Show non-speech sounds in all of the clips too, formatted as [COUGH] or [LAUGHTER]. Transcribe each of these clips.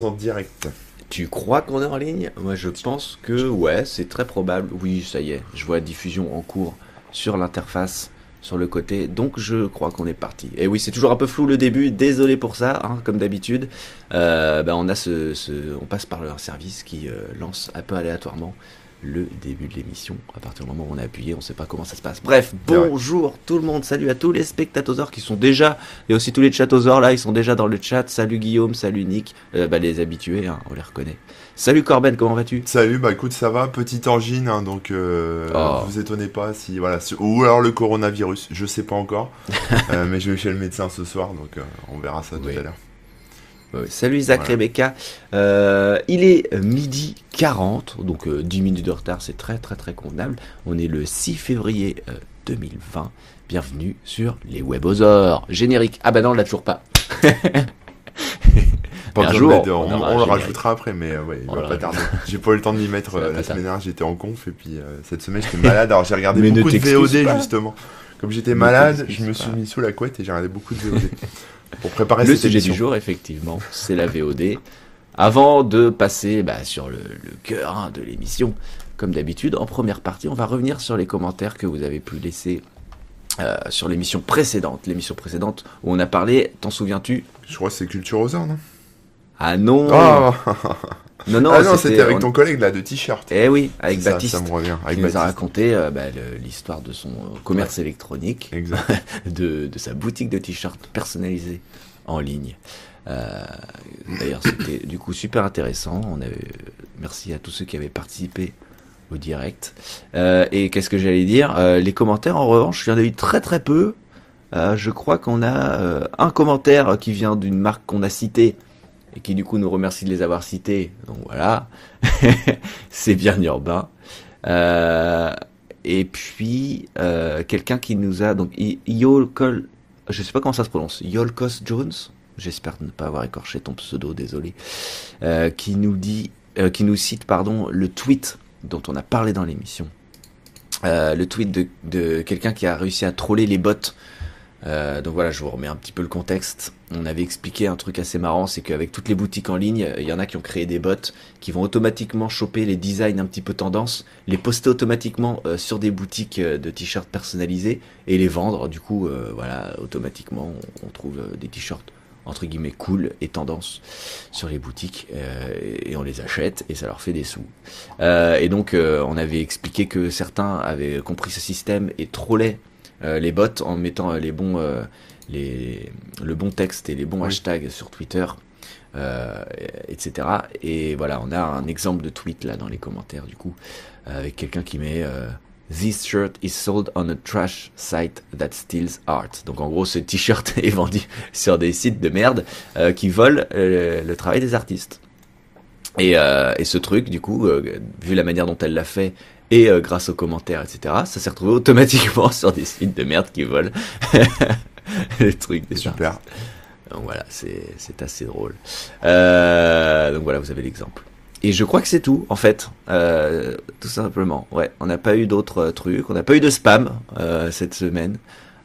en direct. Tu crois qu'on est en ligne? Moi, je pense que ouais, c'est très probable. Oui, ça y est, je vois diffusion en cours sur l'interface, sur le côté. Donc, je crois qu'on est parti. Et oui, c'est toujours un peu flou le début. Désolé pour ça, hein, comme d'habitude. Euh, ben, on passe par leur service qui euh, lance un peu aléatoirement le début de l'émission. À partir du moment où on a appuyé, on ne sait pas comment ça se passe. Bref, bonjour tout le monde. Salut à tous les spectatosaures qui sont déjà et aussi tous les chatosaures là, ils sont déjà dans le chat. Salut Guillaume, salut Nick, Euh, bah, les habitués, hein, on les reconnaît. Salut Corben, comment vas-tu? Salut, bah écoute, ça va, petite angine, hein, donc euh, Oh. vous étonnez pas si voilà, si- ou alors le coronavirus, je sais pas encore, [LAUGHS] Euh, mais je vais chez le médecin ce soir, donc euh, on verra ça Oui. tout à l'heure. Salut Isaac Voilà. Rebecca. Euh, il est euh, midi 40, donc euh, 10 minutes de retard, c'est très très très convenable. On est le 6 février euh, 2020. Bienvenue sur les Webosaures. Générique. Ah bah non, on l'a toujours pas. [LAUGHS] Pas un jour, on le rajoutera après, mais euh, ouais, il va pas tarder. J'ai pas eu le temps de m'y mettre [LAUGHS] euh, la semaine dernière, j'étais en conf, et puis euh, cette semaine j'étais malade, alors j'ai regardé Mais beaucoup de VOD pas. justement. Comme j'étais malade, je me pas. suis mis sous la couette et j'ai regardé beaucoup de VOD. [LAUGHS] Pour préparer Le cette sujet émission. du jour, effectivement, c'est la VOD. Avant de passer bah, sur le, le cœur hein, de l'émission, comme d'habitude, en première partie, on va revenir sur les commentaires que vous avez pu laisser euh, sur l'émission précédente. L'émission précédente où on a parlé, t'en souviens-tu? Je crois que c'est Culture aux non? Ah non Ah [LAUGHS] Non, non, Ah non, c'était avec on- ton collègue là de t-shirt. Eh oui, avec Baptiste. Ça me revient. Avec qui nous a Baptiste. raconté euh, bah, l'histoire de son euh, commerce électronique, Exact. [LAUGHS] de, de sa boutique de t-shirts personnalisés en ligne. Euh, D'ailleurs, c'était du coup super intéressant. On avait, merci à tous ceux qui avaient participé au direct. Euh, et qu'est-ce que j'allais dire? Euh, Les commentaires, en revanche, il y en a eu très très peu. Je crois qu'on a un commentaire qui vient d'une marque qu'on a citée et qui du coup nous remercie de les avoir cités. Donc voilà, [LAUGHS] c'est bien urbain. Euh, et puis euh, quelqu'un qui nous a donc Yolkol, je sais pas comment ça se prononce, Yolkos Jones? J'espère ne pas avoir écorché ton pseudo, désolé. Euh, qui nous dit, qui nous cite pardon le tweet dont on a parlé dans l'émission. Le tweet de, de quelqu'un qui a réussi à troller les bots. Euh, donc voilà, je vous remets un petit peu le contexte. On avait expliqué un truc assez marrant, c'est qu'avec toutes les boutiques en ligne, il y en a qui ont créé des bots qui vont automatiquement choper les designs un petit peu tendance, les poster automatiquement euh, sur des boutiques euh, de t-shirts personnalisés et les vendre. Du coup, euh, voilà, automatiquement, on, trouve euh, des t-shirts entre guillemets cool et tendance sur les boutiques euh, et on les achète et ça leur fait des sous. Euh, et donc euh, on avait expliqué que certains avaient compris ce système et trollaient euh, les bots en mettant euh, les bons euh, les le bon texte et les bons Oui. hashtags sur Twitter euh, etc. Et voilà, on a un exemple de tweet là dans les commentaires du coup euh, avec quelqu'un qui met euh, This shirt is sold on a trash site that steals art. Donc en gros, ce t-shirt [LAUGHS] est vendu sur des sites de merde euh, qui volent euh, le travail des artistes. Et, euh, et ce truc, du coup, euh, vu la manière dont elle l'a fait et euh, grâce aux commentaires, etc., ça s'est retrouvé automatiquement [LAUGHS] sur des sites de merde qui volent [LAUGHS] les trucs des Super. artistes. Donc voilà, c'est c'est assez drôle. Euh, donc voilà, vous avez l'exemple. Et je crois que c'est tout, en fait, euh, tout simplement. Ouais, on n'a pas eu d'autres euh, trucs, on n'a pas eu de spam euh, cette semaine.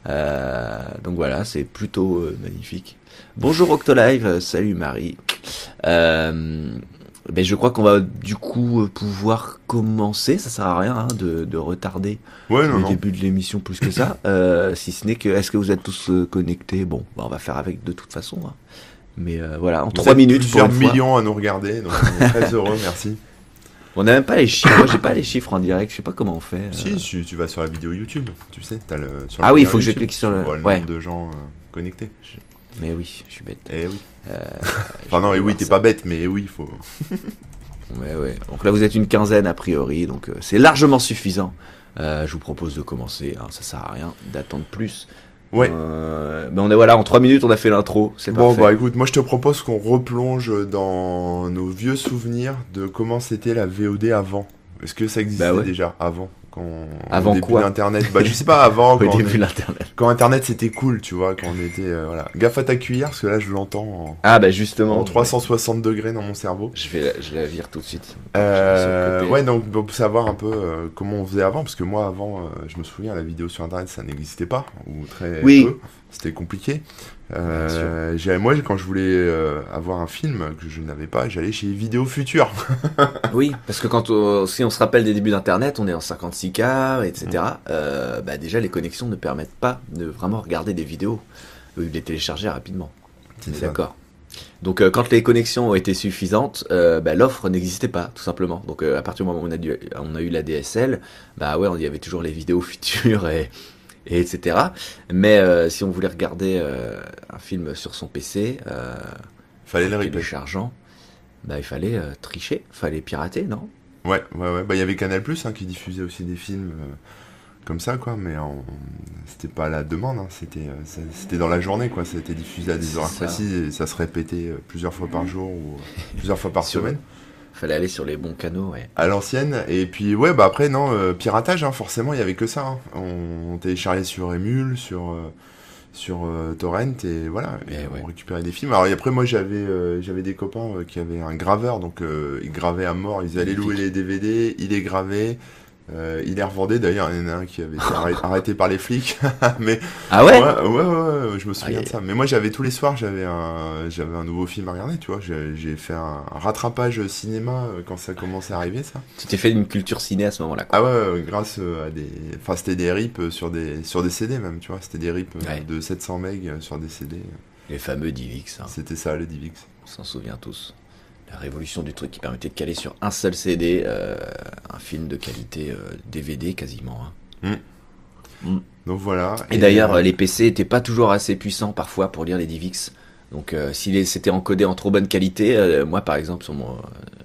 Euh, donc voilà, c'est plutôt euh, magnifique. Bonjour Octolive, salut Marie. Euh, ben je crois qu'on va du coup euh, pouvoir commencer. Ça sert à rien hein, de, de retarder Ouais, non, le non. début de l'émission plus que ça. [LAUGHS] Euh, si ce n'est que, est-ce que vous êtes tous euh, connectés? Bon, bah, on va faire avec de toute façon. hein. Mais euh, voilà, en trois minutes pour Plusieurs fois. millions à nous regarder, donc on est très heureux, merci. [LAUGHS] On n'a même pas les chiffres. Moi, j'ai pas les chiffres en direct. Je sais pas comment on fait. euh. Si, tu, tu vas sur la vidéo YouTube, tu sais, t'as le. Sur Ah oui, il faut que je clique sur le- ouais. nombre de gens connectés. Mais oui, je suis bête. Eh oui. Euh, [LAUGHS] Enfin non, et vais oui, t'es pas bête, mais eh oui, il faut. [LAUGHS] Ouais, ouais. Donc là, vous êtes une quinzaine a priori, donc euh, c'est largement suffisant. Euh, je vous propose de commencer. hein, ça sert à rien d'attendre plus. Ouais. Mais on est voilà, en trois minutes, on a fait l'intro. C'est Bon, parfait. bah écoute, moi je te propose qu'on replonge dans nos vieux souvenirs de comment c'était la VOD avant. Est-ce que ça existait Bah ouais. déjà avant? Quand Avant au début quoi d'Internet Bah je sais pas avant [LAUGHS] Au quand, début de l'internet. quand Internet c'était cool, tu vois, quand on était euh, voilà. Gaffe à ta cuillère parce que là je l'entends Ah bah en, justement. en 360 degrés dans mon cerveau. Je vais, la- je la vire tout de suite. Euh, ouais, donc pour savoir un peu euh, comment on faisait avant, parce que moi avant, euh, je me souviens, la vidéo sur internet ça n'existait pas, ou très Oui. peu. C'était compliqué. Euh, moi, quand je voulais euh, avoir un film que je n'avais pas, j'allais chez Vidéo Future. [LAUGHS] Oui, parce que quand on- si on se rappelle des débuts d'Internet, on est en 56K, etc. Euh, bah déjà, les connexions ne permettent pas de vraiment regarder des vidéos ou de les télécharger rapidement. C'est d'accord. Donc euh, quand les connexions ont été suffisantes, euh, bah, l'offre n'existait pas, tout simplement. Donc euh, à partir du moment où on a, dû- on a eu la DSL, bah ouais, il y avait toujours les vidéos futures et, et etc. Mais euh, si on voulait regarder euh, un film sur son PC, euh, Fallait le téléchargeant, bah il fallait euh, tricher, fallait pirater, non? Ouais, ouais, ouais. Bah, il y avait Canal Plus hein, qui diffusait aussi des films comme ça, quoi. Mais en... c'était pas à la demande, hein, c'était c'était dans la journée, quoi. Ça a été diffusé à des C'est horaires ça. précis et ça se répétait plusieurs fois par jour ou plusieurs fois par [LAUGHS] semaine. Fallait aller sur les bons canaux, ouais. À l'ancienne. Et puis, ouais, bah après, non, euh, piratage, hein, forcément, il y avait que ça. hein. On, on téléchargeait sur Emule, sur. euh, sur euh, Torrent et voilà et Et on ouais. récupérait des films alors et après moi j'avais j'avais des copains qui avaient un graveur donc ils gravaient à mort ils allaient louer les DVD ils les gravaient euh, ils les revendaient d'ailleurs il y en a un qui avait été [LAUGHS] arrêté, par les flics [LAUGHS] mais Ah ouais, ouais, ouais, ouais, je me souviens de ça mais moi j'avais tous les soirs j'avais un j'avais un nouveau film à regarder tu vois j'ai fait un, rattrapage cinéma euh, quand ça commençait à arriver ça Tu t'es fait une culture ciné à ce moment-là. ah ouais, grâce euh, à des. Enfin, c'était des rips sur des, sur des CD même, tu vois. C'était des rips Ouais. de 700 MB sur des CD. Les fameux DivX, hein, C'était ça, le DivX. on s'en souvient tous. La révolution du truc qui permettait de caler sur un seul CD euh, un film de qualité euh, DVD quasiment. hein. Donc voilà. Et, d'ailleurs, euh, euh, les PC étaient pas toujours assez puissants parfois pour lire les DivX. Donc, euh, si les- c'était encodé en trop bonne qualité, euh, moi par exemple, sur mon, euh,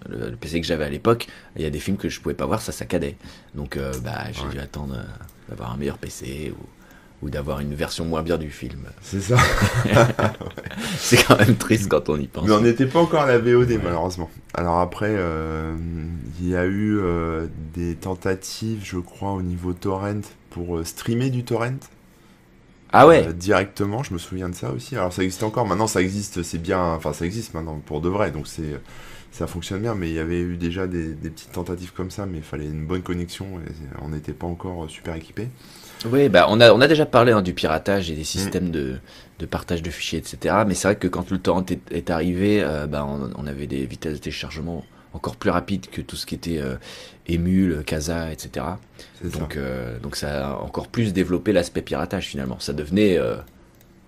le, le PC que j'avais à l'époque, il y a des films que je pouvais pas voir, ça saccadait. Donc, euh, bah, j'ai Ouais. dû attendre euh, d'avoir un meilleur PC ou, ou d'avoir une version moins bien du film. C'est ça. [LAUGHS] C'est quand même triste quand on y pense. Mais on n'était pas encore à la VOD, Ouais. malheureusement. Alors après, euh, il y a eu euh, des tentatives, je crois, au niveau torrent pour euh, streamer du torrent. Ah ouais directement, je me souviens de ça aussi. Alors ça existe encore, maintenant ça existe, c'est bien, enfin ça existe maintenant pour de vrai, donc c'est ça fonctionne bien, mais il y avait eu déjà des, des petites tentatives comme ça, mais il fallait une bonne connexion et on n'était pas encore super équipé. Oui, bah on a, on a déjà parlé hein, du piratage et Mm. des systèmes de, de partage de fichiers, etc. Mais c'est vrai que quand le torrent est, est arrivé, euh, bah, on, on avait des vitesses de téléchargement encore plus rapides que tout ce qui était euh, Emule, Casa, etc. C'est ça. Donc, euh, donc ça a encore plus développé l'aspect piratage finalement. Ça devenait euh,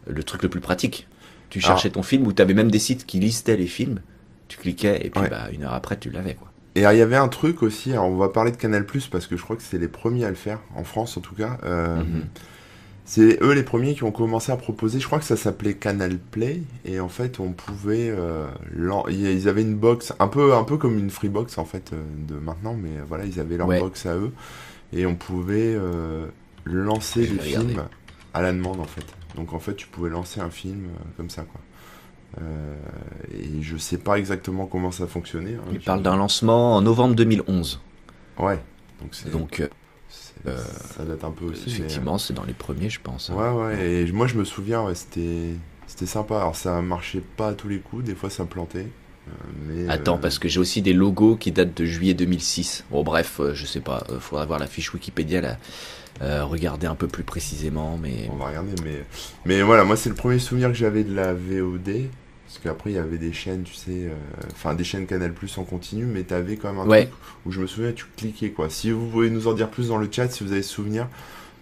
le truc le plus pratique. Tu Alors- cherchais ton film ou tu avais même des sites qui listaient les films. Tu cliquais et puis Ouais. bah, une heure après tu l'avais quoi. Et alors, il y avait un truc aussi, alors on va parler de Canal parce que je crois que c'est les premiers à le faire, en France en tout cas. Euh, Mhm. C'est eux les premiers qui ont commencé à proposer, je crois que ça s'appelait Canal Play, et en fait on pouvait... euh, ils avaient une box, un peu, un peu comme une Freebox en fait euh, de maintenant, mais euh, voilà, ils avaient leur Ouais. box à eux, et on pouvait euh, lancer des films à la demande en fait. Donc en fait tu pouvais lancer un film comme ça quoi. Euh, et je sais pas exactement comment ça fonctionnait. hein. Il parle d'un lancement en novembre 2011. Ouais, donc. Donc euh, euh, ça date un peu aussi. mais- effectivement c'est dans les premiers je pense. hein. Ouais, ouais, et moi je me souviens, ouais, c'était c'était sympa. Alors ça marchait pas à tous les coups, des fois ça plantait. euh, mais, Attends, euh, parce que j'ai aussi des logos qui datent de juillet 2006. Bon, bref, euh, je sais pas. Il faudra voir la fiche Wikipédia là. Euh, regarder un peu plus précisément, mais On va regarder, mais, mais voilà, moi c'est le premier souvenir que j'avais de la VOD. Parce qu'après il y avait des chaînes, tu sais, euh, enfin des chaînes Canal Plus en continu, mais t'avais quand même un Ouais. truc où je me souviens, tu cliquais quoi. Si vous pouvez nous en dire plus dans le chat, si vous avez souvenir,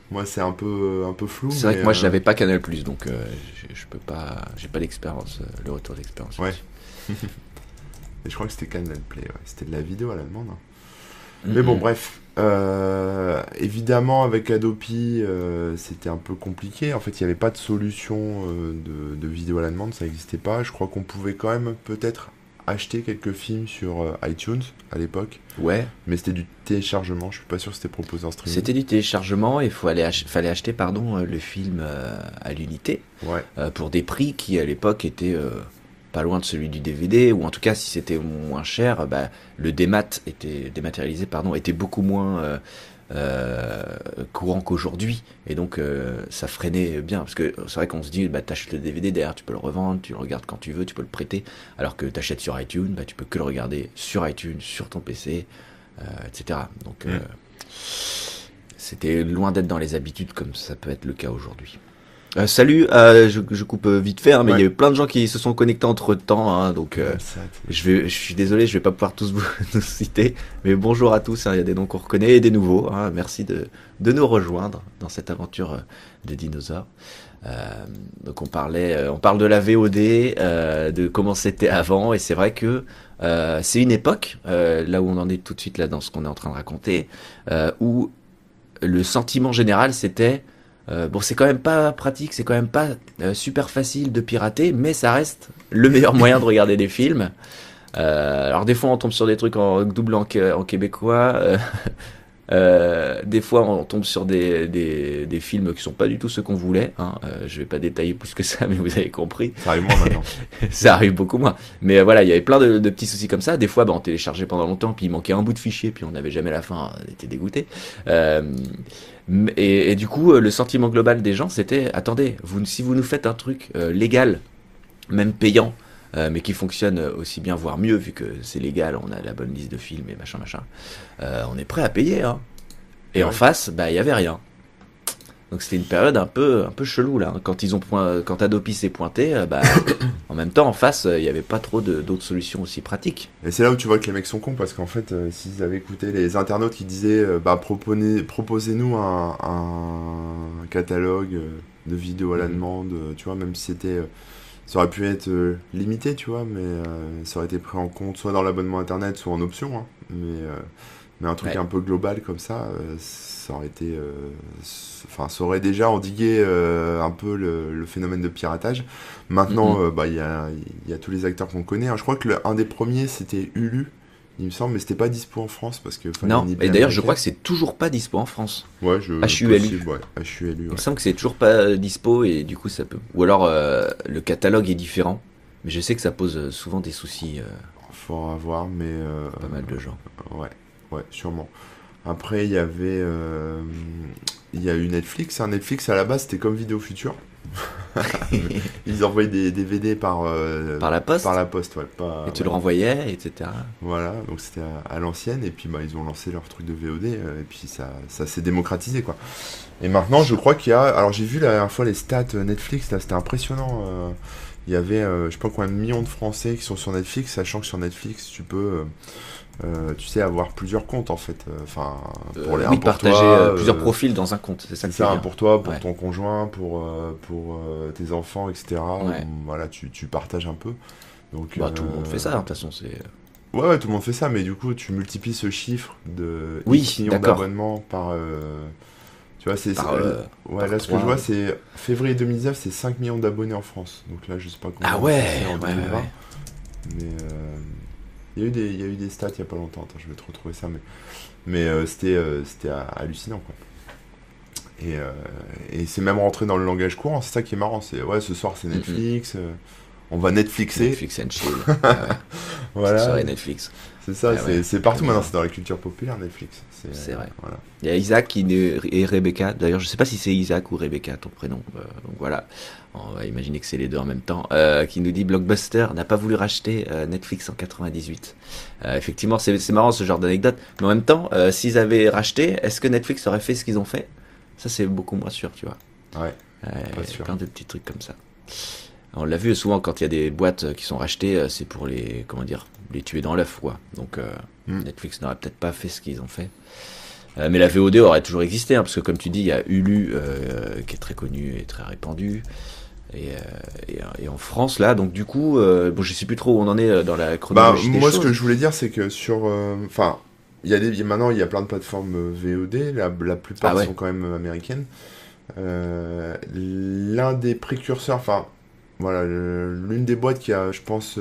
moi c'est un peu, un peu flou. c'est vrai que moi je euh, n'avais pas Canal Plus, donc euh, je, peux pas, j'ai pas l'expérience, le retour d'expérience. Ouais. [LAUGHS] et je crois que c'était Canal Play, ouais. c'était de la vidéo à la demande. hein. Mhm. Mais bon, bref. Euh, évidemment, avec Adopi, euh, c'était un peu compliqué. En fait, il n'y avait pas de solution euh, de, de vidéo à la demande, ça n'existait pas. Je crois qu'on pouvait quand même peut-être acheter quelques films sur euh, iTunes à l'époque, Ouais, mais c'était du téléchargement. Je suis pas sûr que c'était proposé en streaming. c'était du téléchargement. Il faut aller ach- fallait acheter pardon le film à l'unité Ouais, pour des prix qui à l'époque étaient euh, pas loin de celui du DVD ou en tout cas si c'était moins cher, bah, le démat était dématérialisé pardon était beaucoup moins euh, euh, courant qu'aujourd'hui. Et donc euh, ça freinait bien. Parce que c'est vrai qu'on se dit bah t'achètes le DVD derrière tu peux le revendre tu le regardes quand tu veux tu peux le prêter. Alors que t'achètes sur iTunes bah tu peux que le regarder sur iTunes sur ton PC euh, etc donc euh, Mm. c'était loin d'être dans les habitudes comme ça peut être le cas aujourd'hui Euh, salut, euh, je, je coupe euh, vite fait, hein, mais il y a eu plein de gens qui se sont connectés entre temps, hein, donc euh, Ça, je, vais, je suis désolé, je vais pas pouvoir tous vous [LAUGHS] nous citer, mais bonjour à tous, hein, il y a des noms qu'on reconnaît et des nouveaux, hein, merci de, de nous rejoindre dans cette aventure euh, de dinosaures. Euh, donc on parlait, euh, on parle de la VOD, euh, de comment c'était avant, et c'est vrai que euh, c'est une époque, euh, là où on en est tout de suite là dans ce qu'on est en train de raconter, euh, où le sentiment général c'était euh, bon c'est quand même pas pratique, c'est quand même pas euh, super facile de pirater, mais ça reste le meilleur moyen de regarder des films. Euh, alors des fois on tombe sur des trucs en double en, qué- en québécois. [LAUGHS] des fois, on tombe sur des, des, des films qui sont pas du tout ceux qu'on voulait. Hein. Je vais pas détailler plus que ça, [LAUGHS] mais vous avez compris. Ça arrive moins maintenant. [LAUGHS] ça arrive beaucoup moins. Mais voilà, il y avait plein de, de petits soucis comme ça. Des fois, bah, on téléchargeait pendant longtemps, puis il manquait un bout de fichier, puis on n'avait jamais la fin. On était dégoûté. Euh, et, et du coup, euh, le sentiment global des gens, c'était attendez, vous, si vous nous faites un truc euh, légal, même payant, euh, mais qui fonctionne aussi bien, voire mieux, vu que c'est légal, on a la bonne liste de films et machin, machin, euh, on est prêt à payer. Hein. Et en face, bah, il y avait rien. Donc c'était une période un peu, un peu chelou là. Quand ils ont point, quand Adopi s'est pointé, euh, bah, [COUGHS] en même temps en face, euh, il n'y avait pas trop d'autres solutions aussi pratiques. Et c'est là où tu vois que les mecs sont cons parce qu'en fait, euh, s'ils avaient écouté les internautes qui disaient euh, bah, proposez- proposez-nous un, un catalogue de vidéos à la Mhm. demande, tu vois, même si c'était. ça aurait pu être limité, tu vois, mais ça aurait été pris en compte soit dans l'abonnement internet, soit en option. hein. mais, mais un truc Ouais. un peu global comme ça, ça aurait été. euh, Enfin, ça aurait déjà endigué euh, un peu le, le phénomène de piratage. Maintenant, Mhm. euh, bah, il y, a, il y a tous les acteurs qu'on connaît. hein. Je crois que le- un des premiers, c'était Hulu, il me semble, mais c'était pas dispo en France parce que. non. Et d'ailleurs, je crois que c'est toujours pas dispo en France. Ouais, je. HULU. possible, ouais. HULU, Il me semble que c'est toujours pas dispo et du coup ça peut. Ou alors euh, le catalogue est différent. Mais je sais que ça pose souvent des soucis, euh, Faut avoir, mais. euh, pas mal de gens. Ouais, ouais, sûrement. Après, il y avait. euh, Il y a eu Netflix. hein. Netflix, à la base, c'était comme Vidéo Future. [LAUGHS] Ils envoyaient des DVD par. euh, Par la poste Par la poste, ouais. Pas, Et tu ouais. le renvoyais, etc. Voilà, donc c'était à, à l'ancienne, et puis bah, ils ont lancé leur truc de VOD, euh, et puis ça, ça s'est démocratisé, quoi. Et maintenant, je crois qu'il y a... Alors j'ai vu la dernière fois les stats Netflix, là, c'était impressionnant. euh, Il y avait, je sais pas combien de millions de Français qui sont sur Netflix, sachant que sur Netflix, tu peux, euh, tu sais, avoir plusieurs comptes, en fait. Euh, Enfin, pour les Euh, oui, pour partager toi, euh, plusieurs profils dans un compte, c'est ça c'est que un dire. pour toi, pour Ouais. ton conjoint, pour, pour tes enfants, etc. Ouais. Voilà, tu, tu partages un peu. Donc, Bah, tout le monde fait ça, de toute façon. c'est Ouais, ouais, tout le monde fait ça, mais du coup, tu multiplies ce chiffre de Oui, millions d'abonnements par. Tu vois, c'est. C'est- ouais, là, ce que je vois, c'est février 2019, c'est 5 millions d'abonnés en France. Donc là, je sais pas combien. Ah ouais, c'est en ouais, ouais, 2020, ouais. Mais. Il y, a eu des, il y a eu des stats il y a pas longtemps, attends, je vais te retrouver ça, mais, mais euh, c'était euh, c'était hallucinant, quoi. Et, euh, et c'est même rentré dans le langage courant, c'est ça qui est marrant, c'est ouais, ce soir c'est. Netflix, on va Netflixer, Netflix and chill. Ah ouais, [LAUGHS] voilà. Netflix. C'est ça, Ah c'est ouais. c'est partout Ouais. maintenant, c'est dans la culture populaire Netflix. C'est vrai. Voilà. Il y a Isaac ne- et Rebecca. D'ailleurs, je sais pas si c'est Isaac ou Rebecca ton prénom. Euh, donc voilà, on va imaginer que c'est les deux en même temps. Euh, qui nous dit Blockbuster n'a pas voulu racheter euh, Netflix en 98. Euh, effectivement, c'est marrant ce genre d'anecdote. Mais en même temps, euh, s'ils avaient racheté, est-ce que Netflix aurait fait ce qu'ils ont fait? Ça, c'est beaucoup moins sûr, tu vois. Ouais. Euh, Pas sûr. plein de petits trucs comme ça. On l'a vu souvent quand il y a des boîtes euh, qui sont rachetées, euh, c'est pour les comment dire, les tuer dans l'œuf quoi. Donc euh, Mm. Netflix n'aurait peut-être pas fait ce qu'ils ont fait. Euh, mais la VOD aurait toujours existé, hein, parce que comme tu dis, il y a Hulu euh, qui est très connu et très répandu. Et, et, et en France là, donc du coup, bon, je sais plus trop où on en est dans la Bah, chronologie des moi, choses. ce que je voulais dire, c'est que sur. Enfin, il y a des, maintenant, il y a plein de plateformes VOD, la, la plupart Ah ouais. sont quand même américaines. L'un des précurseurs, enfin, voilà, l'une des boîtes qui a, je pense,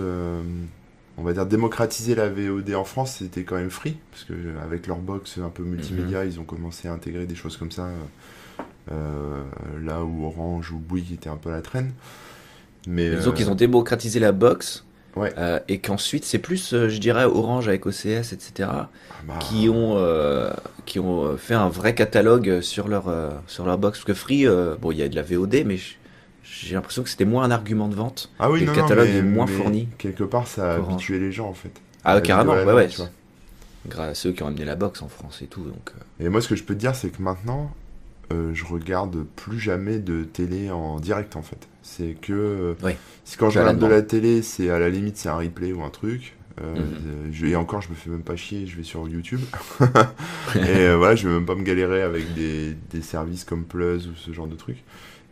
on va dire, démocratisé la VOD en France, c'était quand même Free, parce que euh, avec leur box un peu multimédia, Mhm. ils ont commencé à intégrer des choses comme ça, euh, euh, là où Orange ou Bouygues étaient un peu à la traîne. Mais, Disons euh, qu'ils ont démocratisé la box. Ouais. euh, et qu'ensuite c'est plus, je dirais, Orange avec OCS, etc. bah, qui ont qui ont fait un vrai catalogue sur leur sur leur box parce que Free bon il y a de la VOD mais j'ai l'impression que c'était moins un argument de vente Ah oui, non, le non, catalogue mais- est moins fourni Quelque part, ça a habitué les gens en fait. ah La carrément ouais ouais main, tu vois. grâce à ceux qui ont amené la box en France et tout donc euh, Et moi, ce que je peux te dire, c'est que maintenant, euh, je regarde plus jamais de télé en direct en fait. C'est que euh, Oui. si quand je regarde de la télé, c'est à la limite c'est un replay ou un truc. Euh, Mhm. euh, je- et encore, je me fais même pas chier, je vais sur YouTube. [LAUGHS] et euh, voilà, je vais même pas me galérer avec des, des services comme Plus ou ce genre de trucs.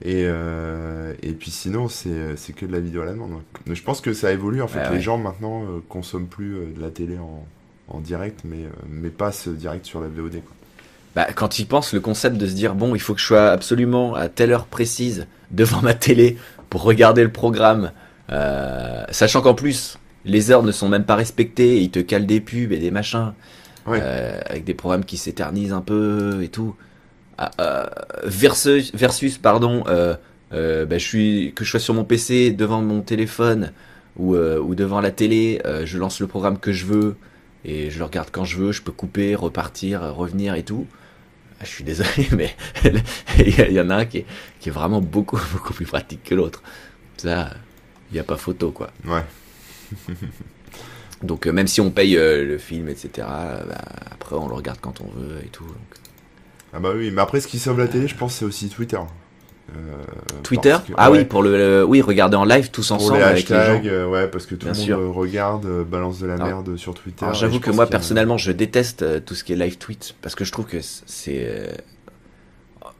Et, euh, et puis sinon, c'est que de la vidéo à la demande. ouais. Mais je pense que ça évolue. En fait, Ouais, les ouais. gens maintenant euh, consomment plus euh, de la télé en, en direct, mais, mais passent direct sur la VOD. Quoi. Bah, quand ils pensent le concept de se dire bon, il faut que je sois absolument à telle heure précise devant ma télé pour regarder le programme, sachant qu'en plus les heures ne sont même pas respectées, et ils te calent des pubs et des machins avec des programmes qui s'éternisent un peu et tout. Ah, euh, versus, versus pardon, euh, euh, bah, je suis que je sois sur mon PC devant mon téléphone ou, ou devant la télé, je lance le programme que je veux et je le regarde quand je veux, je peux couper, repartir, revenir et tout. Ah, Je suis désolé, [LAUGHS] mais il y, en a un qui est, qui est vraiment beaucoup, [LAUGHS] beaucoup plus pratique que l'autre. Ça, il n'y a pas photo, quoi. Ouais. [LAUGHS] Donc, même si on paye le film, etc., bah, après, on le regarde quand on veut et tout. donc. Ah bah oui, mais après, ce qui sauve la télé, je pense, c'est aussi Twitter. Euh, Twitter que- Ah ouais, oui, pour le, le- oui, regarder en live tous ensemble les avec les hashtags, gens. euh, ouais, parce que tout Bien le monde sûr. regarde, euh, balance de la Alors- merde sur Twitter. J'avoue que moi personnellement je déteste tout ce qui est live tweet parce que je trouve que c'est euh,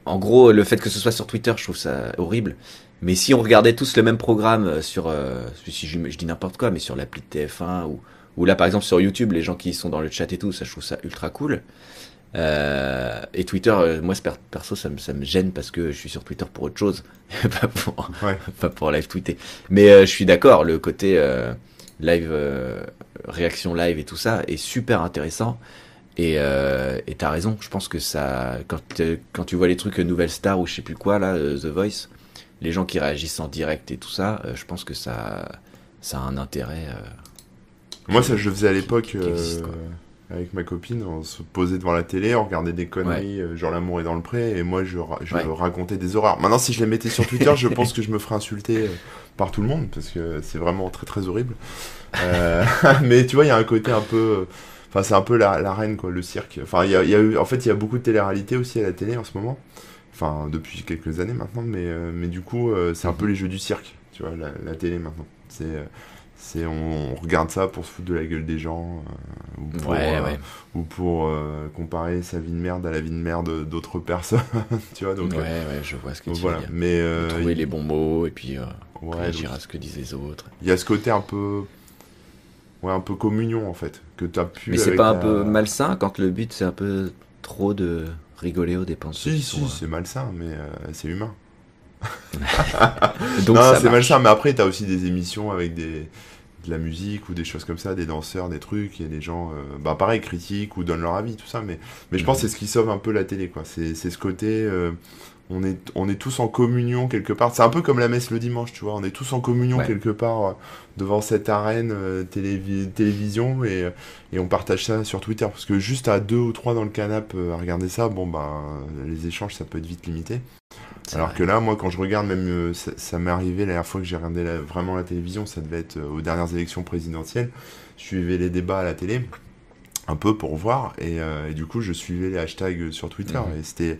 en gros le fait que ce soit sur Twitter je trouve ça horrible mais si on regardait tous le même programme sur euh, si je, je dis n'importe quoi mais sur l'appli de TF1 ou ou là par exemple sur YouTube les gens qui sont dans le chat et tout ça je trouve ça ultra cool Euh, et Twitter euh, moi per- perso ça me, ça me gêne parce que je suis sur Twitter pour autre chose [LAUGHS] pas pour Ouais. [LAUGHS] pas pour live tweeter. Mais euh, je suis d'accord, le côté euh, live, réaction live et tout ça est super intéressant. Et et t'as raison, je pense que ça, quand, quand tu vois les trucs Nouvelle Star ou je sais plus quoi là, The Voice, les gens qui réagissent en direct et tout ça, je pense que ça, ça a un intérêt. Moi, ça, je le faisais à l'époque avec ma copine. On se posait devant la télé, on regardait des conneries, euh, genre L'amour est dans le pré, et moi, je, ra- je Ouais. racontais des horreurs. Maintenant, si je les mettais sur Twitter, je pense que je me ferais insulter euh, par tout le monde, parce que c'est vraiment très très horrible. Euh, [LAUGHS] mais tu vois, il y a un côté un peu. Enfin, c'est un peu la, la reine, quoi, le cirque. Enfin, il y a, il y a eu, en fait, il y a beaucoup de télé-réalité aussi à la télé en ce moment. Enfin, depuis quelques années maintenant, mais, mais du coup, c'est un peu les jeux du cirque, tu vois, la, la télé maintenant. C'est. C'est on, on regarde ça pour se foutre de la gueule des gens euh, ou pour, Ouais, euh, ouais. ou pour euh, comparer sa vie de merde à la vie de merde d'autres personnes [LAUGHS] tu vois donc ouais, ouais, je vois ce que donc tu voilà veux dire. mais Trouver les bons mots et puis réagir donc, à ce que disent les autres. il y a ce côté un peu ouais un peu communion en fait que t'as pu Mais c'est pas un peu malsain quand le but c'est un peu trop de rigoler aux dépenses si si euh, c'est malsain mais euh, c'est humain [LAUGHS] Donc non c'est malsain mais après t'as aussi des émissions avec des de la musique ou des choses comme ça des danseurs des trucs et des gens euh, bah pareil critiquent ou donnent leur avis tout ça mais mais je pense que c'est ce qui sauve un peu la télé quoi. C'est c'est ce côté euh, on est on est tous en communion quelque part c'est un peu comme la messe le dimanche tu vois on est tous en communion Ouais. quelque part euh, devant cette arène euh, télévi- télévision et euh, et on partage ça sur Twitter parce que juste à deux ou trois dans le canapé euh, à regarder ça bon ben les échanges ça peut être vite limité alors vrai. que là, moi, quand je regarde, même ça, ça m'est arrivé la dernière fois que j'ai regardé la- vraiment la télévision, ça devait être aux dernières élections présidentielles. Je suivais les débats à la télé, un peu pour voir, et, et du coup, je suivais les hashtags sur Twitter. Mhm. Et c'était.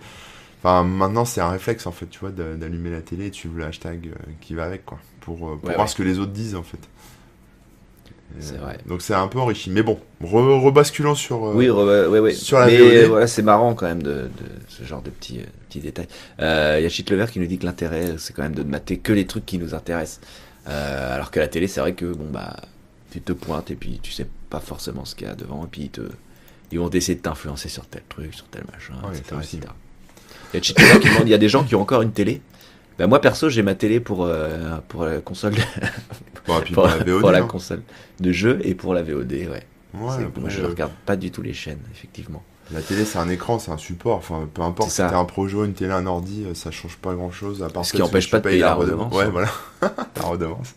Enfin, maintenant, c'est un réflexe, en fait, tu vois, d'a- d'allumer la télé et de suivre le hashtag euh, qui va avec, quoi, pour, euh, pour Ouais, voir ouais. ce que les autres disent, en fait. C'est euh, vrai. Donc, c'est un peu enrichi. Mais bon, re- rebasculons sur. euh, Oui, re- ouais, ouais. sur la Mais VOD. euh, voilà, c'est marrant quand même de, de ce genre de petits, euh, petits détails. Euh, Il y a Chitlever qui nous dit que l'intérêt, c'est quand même de mater que les trucs qui nous intéressent. Euh, alors que la télé, c'est vrai que bon bah, tu te pointes et puis tu sais pas forcément ce qu'il y a devant et puis ils, te, ils vont essayer de t'influencer sur tel truc, sur tel machin, Ouais, etc. Il y a Chitlever qui demande, il y a des gens qui ont encore une télé. Ben moi perso, j'ai ma télé pour euh, pour la console, pour, [LAUGHS] pour la VOD. pour la console de jeu et pour la VOD, ouais. Moi, je euh, regarde pas du tout les chaînes, effectivement. La télé, c'est un écran, c'est un support. Enfin, peu importe si t'as un projo, une télé, un ordi, euh, ça change pas grand chose à part Ce qui empêche pas de payer la redevance, Ouais, voilà. [LAUGHS] la redevance.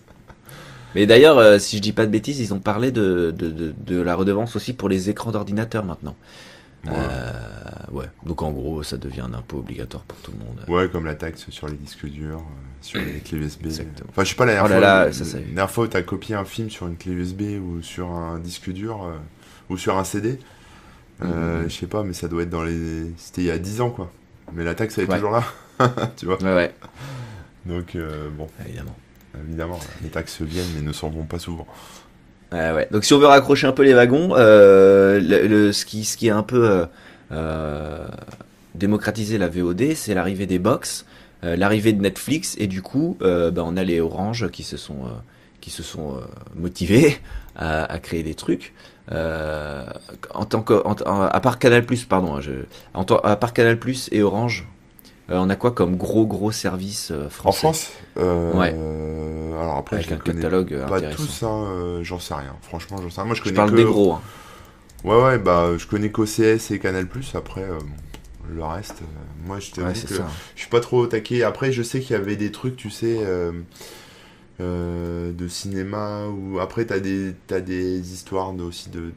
Mais d'ailleurs, euh, si je dis pas de bêtises, ils ont parlé de, de, de, de la redevance aussi pour les écrans d'ordinateur maintenant. Ouais. Euh, ouais. Donc en gros, ça devient un impôt obligatoire pour tout le monde. Ouais, comme la taxe sur les disques durs, euh, sur les clés USB. Exactement. Enfin, je sais pas, la dernière Oh là fois, là, ça, ça- la dernière fois où t'as copié un film sur une clé USB ou sur un disque dur euh, ou sur un CD, euh, Mhm. je sais pas, mais ça doit être dans les. C'était il y a 10 ans, quoi. Mais la taxe, elle est Ouais. toujours là. [LAUGHS] tu vois Ouais, ouais, Donc, euh, bon, évidemment. évidemment, les taxes viennent, mais ne s'en vont pas souvent. Ouais. Donc si on veut raccrocher un peu les wagons, euh, le, le- ce, qui, ce est un peu euh, euh, démocratisé la VOD, c'est l'arrivée des box, euh, l'arrivée de Netflix, et du coup, euh, ben, on a les Orange qui se sont, euh, qui se sont euh, motivés à, créer des trucs. Euh, en tant que, en- à part Canal pardon, hein, je, à part Canal et Orange, euh, on a quoi comme gros gros service euh, En français France euh, Ouais. alors après, avec je un catalogue pas hein, euh, j'en sais rien. Franchement, j'en sais rien. Moi, je Je connais parle que... des gros. hein. Ouais, ouais, bah, je connais qu'OCS et Canal+. Après, le reste, moi, je Ouais, que ça. je suis pas trop au taquet. Après, je sais qu'il y avait des trucs, tu sais, euh, de cinéma ou après t'as des t'as des histoires de, aussi de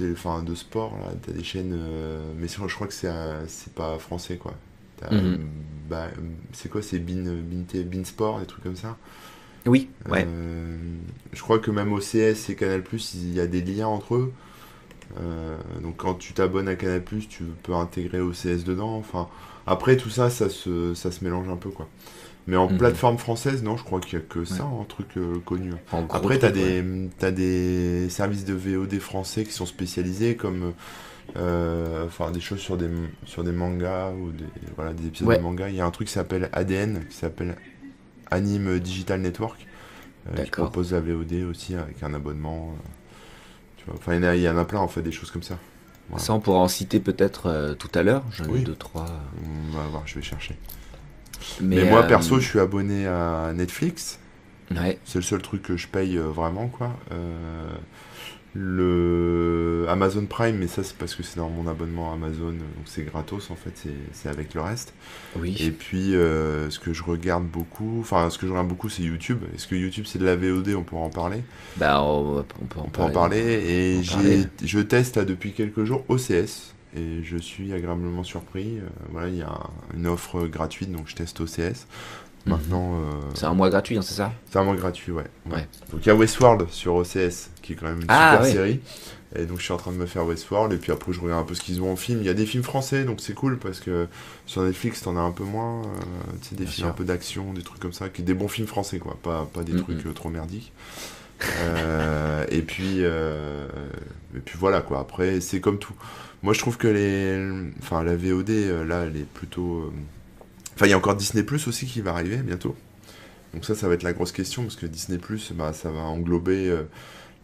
de, de- enfin, de sport là. T'as des chaînes, euh, mais je crois que c'est c'est pas français quoi. Mhm. euh, bah, euh, c'est quoi, c'est Bean, Bean, T- Bean Sport, des trucs comme ça? Oui, ouais. Euh, je crois que même OCS et Canal+, il y a des liens entre eux. Euh, donc quand tu t'abonnes à Canal+, tu peux intégrer OCS dedans. Enfin, après tout ça, ça se, ça se mélange un peu quoi. Mais en Mhm. plateforme française, non, je crois qu'il y a que ça, un truc euh, connu. Après, t'as truc, ouais. des, t'as des services de VOD français qui sont spécialisés comme, euh, enfin, des choses sur des, sur des mangas ou des, voilà, des épisodes Ouais. de manga. Il y a un truc qui s'appelle ADN, qui s'appelle Anime Digital Network, euh, qui propose la VOD aussi avec un abonnement. euh, tu vois. Enfin, il y, en a- il y en a plein en fait, des choses comme ça. Voilà. Ça, on pourra en citer peut-être euh, tout à l'heure. J'en ai Oui. deux, trois. On va voir, je vais chercher. Mais, Mais, moi, euh, perso, je suis abonné à Netflix. Ouais, C'est le seul truc que je paye euh, vraiment, quoi. Le Amazon Prime, mais ça, c'est parce que c'est dans mon abonnement Amazon, donc c'est gratos, en fait, c'est- avec le reste. oui. Et puis, euh, ce que je regarde beaucoup, enfin, ce que je regarde beaucoup, c'est YouTube. Est-ce que YouTube, c'est de la VOD On pourra en parler. Bah, on, on peut en On peut en parler. Et peut en j'ai, parler. je teste là, depuis quelques jours OCS. Et je suis agréablement surpris. Euh, voilà, il y a un- une offre gratuite, donc je teste OCS. Mhm. Maintenant, euh, C'est un mois gratuit, hein, c'est ça c'est vraiment gratuit, ouais. Ouais. Donc il y a Westworld sur OCS, qui est quand même une Ah, super ouais. série. Et donc je suis en train de me faire Westworld, et puis après je regarde un peu ce qu'ils ont en film. Il y a des films français, donc c'est cool, parce que sur Netflix t'en as un peu moins. euh, tu sais, des Bien films sûr. un peu d'action, des trucs comme ça, qui des bons films français, quoi. Pas, pas des Mhm. trucs euh, trop merdiques. Euh, et puis euh, et puis voilà quoi après c'est comme tout moi je trouve que les enfin la VOD là elle est plutôt enfin il y a encore Disney Plus aussi qui va arriver bientôt donc ça ça va être la grosse question parce que Disney Plus bah ça va englober euh,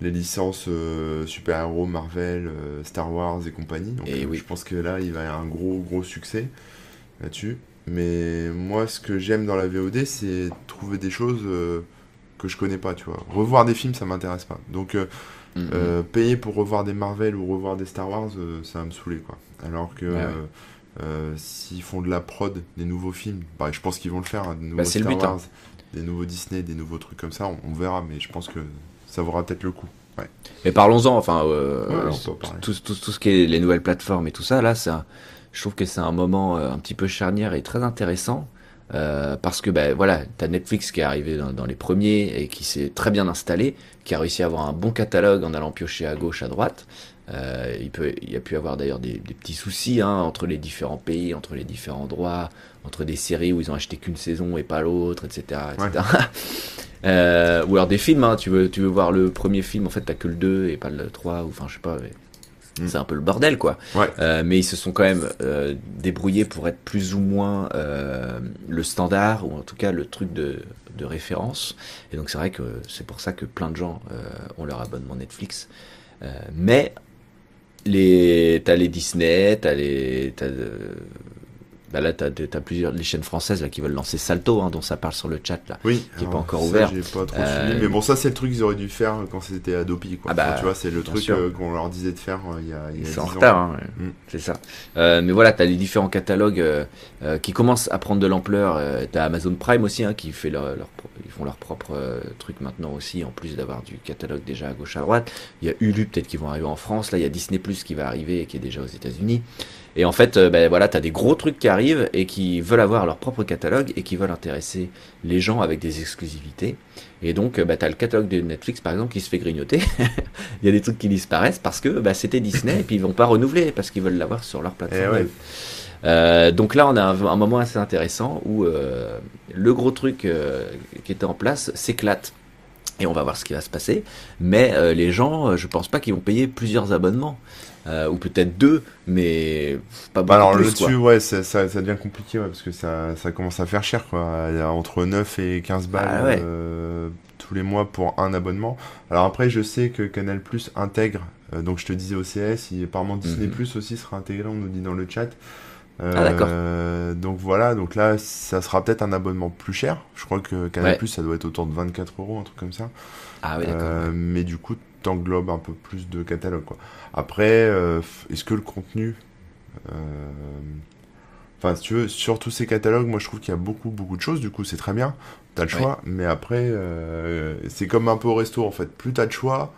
les licences euh, super-héros Marvel euh, Star Wars et compagnie donc Et oui. je pense que là il va y avoir un gros gros succès là-dessus mais moi ce que j'aime dans la VOD c'est trouver des choses que je connais pas, tu vois. Revoir des films, ça m'intéresse pas. Donc, euh, payer pour revoir des Marvel ou revoir des Star Wars, ça va me saouler, quoi. Alors que Ouais, ouais. Euh, s'ils font de la prod, des nouveaux films, bah, je pense qu'ils vont le faire, hein, des nouveaux Bah, c'est le Star but, hein. Wars, des nouveaux Disney, des nouveaux trucs comme ça, on, on verra, mais je pense que ça vaudra peut-être le coup. Mais parlons-en, enfin, euh, Ouais, tout, tout, tout ce qui est les nouvelles plateformes et tout ça, là, ça, je trouve que c'est un moment euh, un petit peu charnière et très intéressant. euh, parce que ben voilà, t'as Netflix qui est arrivé dans, dans les premiers et qui s'est très bien installé, qui a réussi à avoir un bon catalogue en allant piocher à gauche, à droite. Euh, il peut, il y a pu avoir d'ailleurs des, des petits soucis hein, entre les différents pays, entre les différents droits, entre des séries où ils ont acheté qu'une saison et pas l'autre, etc., etc. [LAUGHS] Euh, ou alors des films, hein, tu veux, tu veux voir le premier film, en fait t'as que le 2 et pas le 3, ou enfin je sais pas, mais Mm. c'est un peu le bordel quoi. Ouais. Euh, mais ils se sont quand même débrouillés pour être plus ou moins le standard, ou en tout cas le truc de, de référence. Et donc c'est vrai que c'est pour ça que plein de gens ont leur abonnement Netflix. Mais les, t'as les Disney, t'as les, t'as, euh, bah là t'as, t'as plusieurs les chaînes françaises là qui veulent lancer Salto, hein, dont ça parle sur le chat là. Oui, Qui est pas encore ça, ouvert. Pas trop Euh, suivi, mais bon, ça c'est le truc qu'ils auraient dû faire quand c'était Adopi, quoi. Ah bah, Enfin, tu vois, c'est le truc euh, qu'on leur disait de faire euh, il y a, il y a Ils 10 sont en retard, hein, ouais. Mm. c'est ça. Euh, mais voilà, t'as les différents catalogues euh, euh, qui commencent à prendre de l'ampleur. Euh, t'as Amazon Prime aussi, hein, qui fait leur, leur ils font leur propre euh, truc maintenant aussi, en plus d'avoir du catalogue déjà à gauche à droite. Il y a Hulu peut-être qui vont arriver en France. Là, il y a Disney Plus qui va arriver et qui est déjà aux États-Unis. Et en fait, euh, ben voilà, t'as des gros trucs qui arrivent et qui veulent avoir leur propre catalogue et qui veulent intéresser les gens avec des exclusivités. Et donc, euh, bah, t'as le catalogue de Netflix, par exemple, qui se fait grignoter. [LAUGHS] Il y a des trucs qui disparaissent parce que bah, c'était Disney et puis ils vont pas renouveler parce qu'ils veulent l'avoir sur leur plateforme. Eh ouais. Euh, donc là, on a un, un moment assez intéressant où euh, le gros truc euh, qui était en place s'éclate. Et on va voir ce qui va se passer. Mais euh, les gens, euh, je pense pas qu'ils vont payer plusieurs abonnements. Euh, ou peut-être deux, mais pas beaucoup Bah alors plus, là-dessus, ouais, ça, ça, ça devient compliqué, ouais, parce que ça, ça commence à faire cher, quoi. Il y a entre 9 et 15 balles Ah ouais. euh, tous les mois pour un abonnement. Alors après, je sais que Canal Plus intègre, euh, donc je te disais OCS, il, apparemment Disney Mhm. Plus aussi sera intégré, on nous dit dans le chat. Ah, d'accord. Donc voilà, donc là, ça sera peut-être un abonnement plus cher. Je crois que Canal. Plus, ça doit être autour de 24 euros, un truc comme ça. Ah oui, d'accord. Mais du coup, t'englobes un peu plus de catalogue, quoi. Après, euh, est-ce que le contenu... euh, Enfin, si tu veux, sur tous ces catalogues, moi je trouve qu'il y a beaucoup, beaucoup de choses, du coup c'est très bien, t'as le choix, mais après, euh, c'est comme un peu au resto en fait, plus t'as de choix,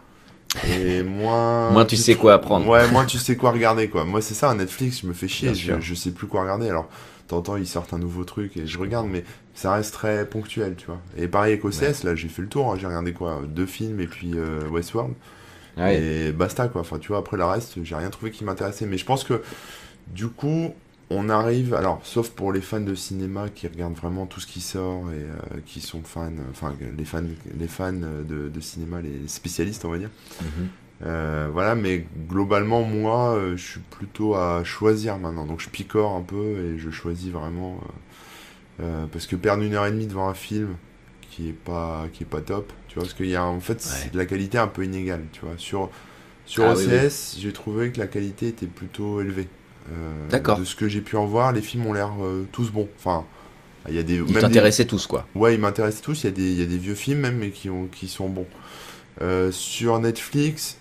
et [LAUGHS] moins... Moins tu sais quoi prendre. Ouais, moins tu sais quoi regarder, quoi. Moi c'est ça, Netflix, je me fais chier, je, je sais plus quoi regarder, alors t'entends, ils sortent un nouveau truc, et je regarde, mais ça reste très ponctuel, tu vois. Et pareil avec OCS, là j'ai fait le tour, hein, j'ai regardé quoi, deux films, et puis euh, Westworld, Ouais. et basta quoi. Enfin, tu vois, après le reste, j'ai rien trouvé qui m'intéressait. Mais je pense que du coup, on arrive. Alors, sauf pour les fans de cinéma qui regardent vraiment tout ce qui sort et euh, qui sont fans, enfin, les fans, les fans de, de cinéma, les spécialistes, on va dire. Mhm. Euh, voilà, mais globalement, moi, je suis plutôt à choisir maintenant. Donc, je picore un peu et je choisis vraiment. Euh, parce que perdre une heure et demie devant un film qui est pas, qui est pas top, tu vois, parce qu'il y a en fait Ouais. de la qualité un peu inégale, tu vois. Sur, sur Ah, OCS, oui, j'ai trouvé que la qualité était plutôt élevée. Euh, D'accord. De ce que j'ai pu en voir, les films ont l'air euh, tous bons. Enfin, il y a des. Ils des- t'intéressaient tous, quoi. Ouais, ils m'intéressent tous. Il y, a des, il y a des vieux films même, mais qui, ont, qui sont bons. Euh, sur Netflix,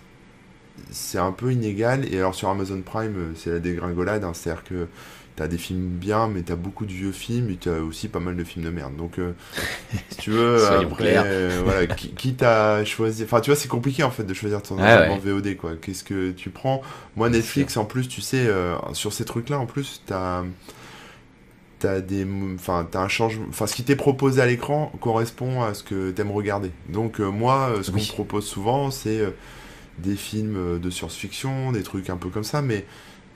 c'est un peu inégal. Et alors sur Amazon Prime, c'est la dégringolade. hein. C'est-à-dire que t'as des films bien, mais t'as beaucoup de vieux films et t'as aussi pas mal de films de merde. Donc, euh, si tu veux, [LAUGHS] après, euh, voilà, [LAUGHS] qui, quitte à choisir. Enfin, tu vois, c'est compliqué en fait de choisir ton ouais. VOD, quoi. Qu'est-ce que tu prends? Moi, Netflix, en plus, tu sais, euh, sur ces trucs-là, en plus, t'as t'as des enfin t'as un changement enfin ce qui t'est proposé à l'écran correspond à ce que t'aimes regarder donc euh, moi ce qu'on me propose souvent c'est des films de science-fiction des trucs un peu comme ça mais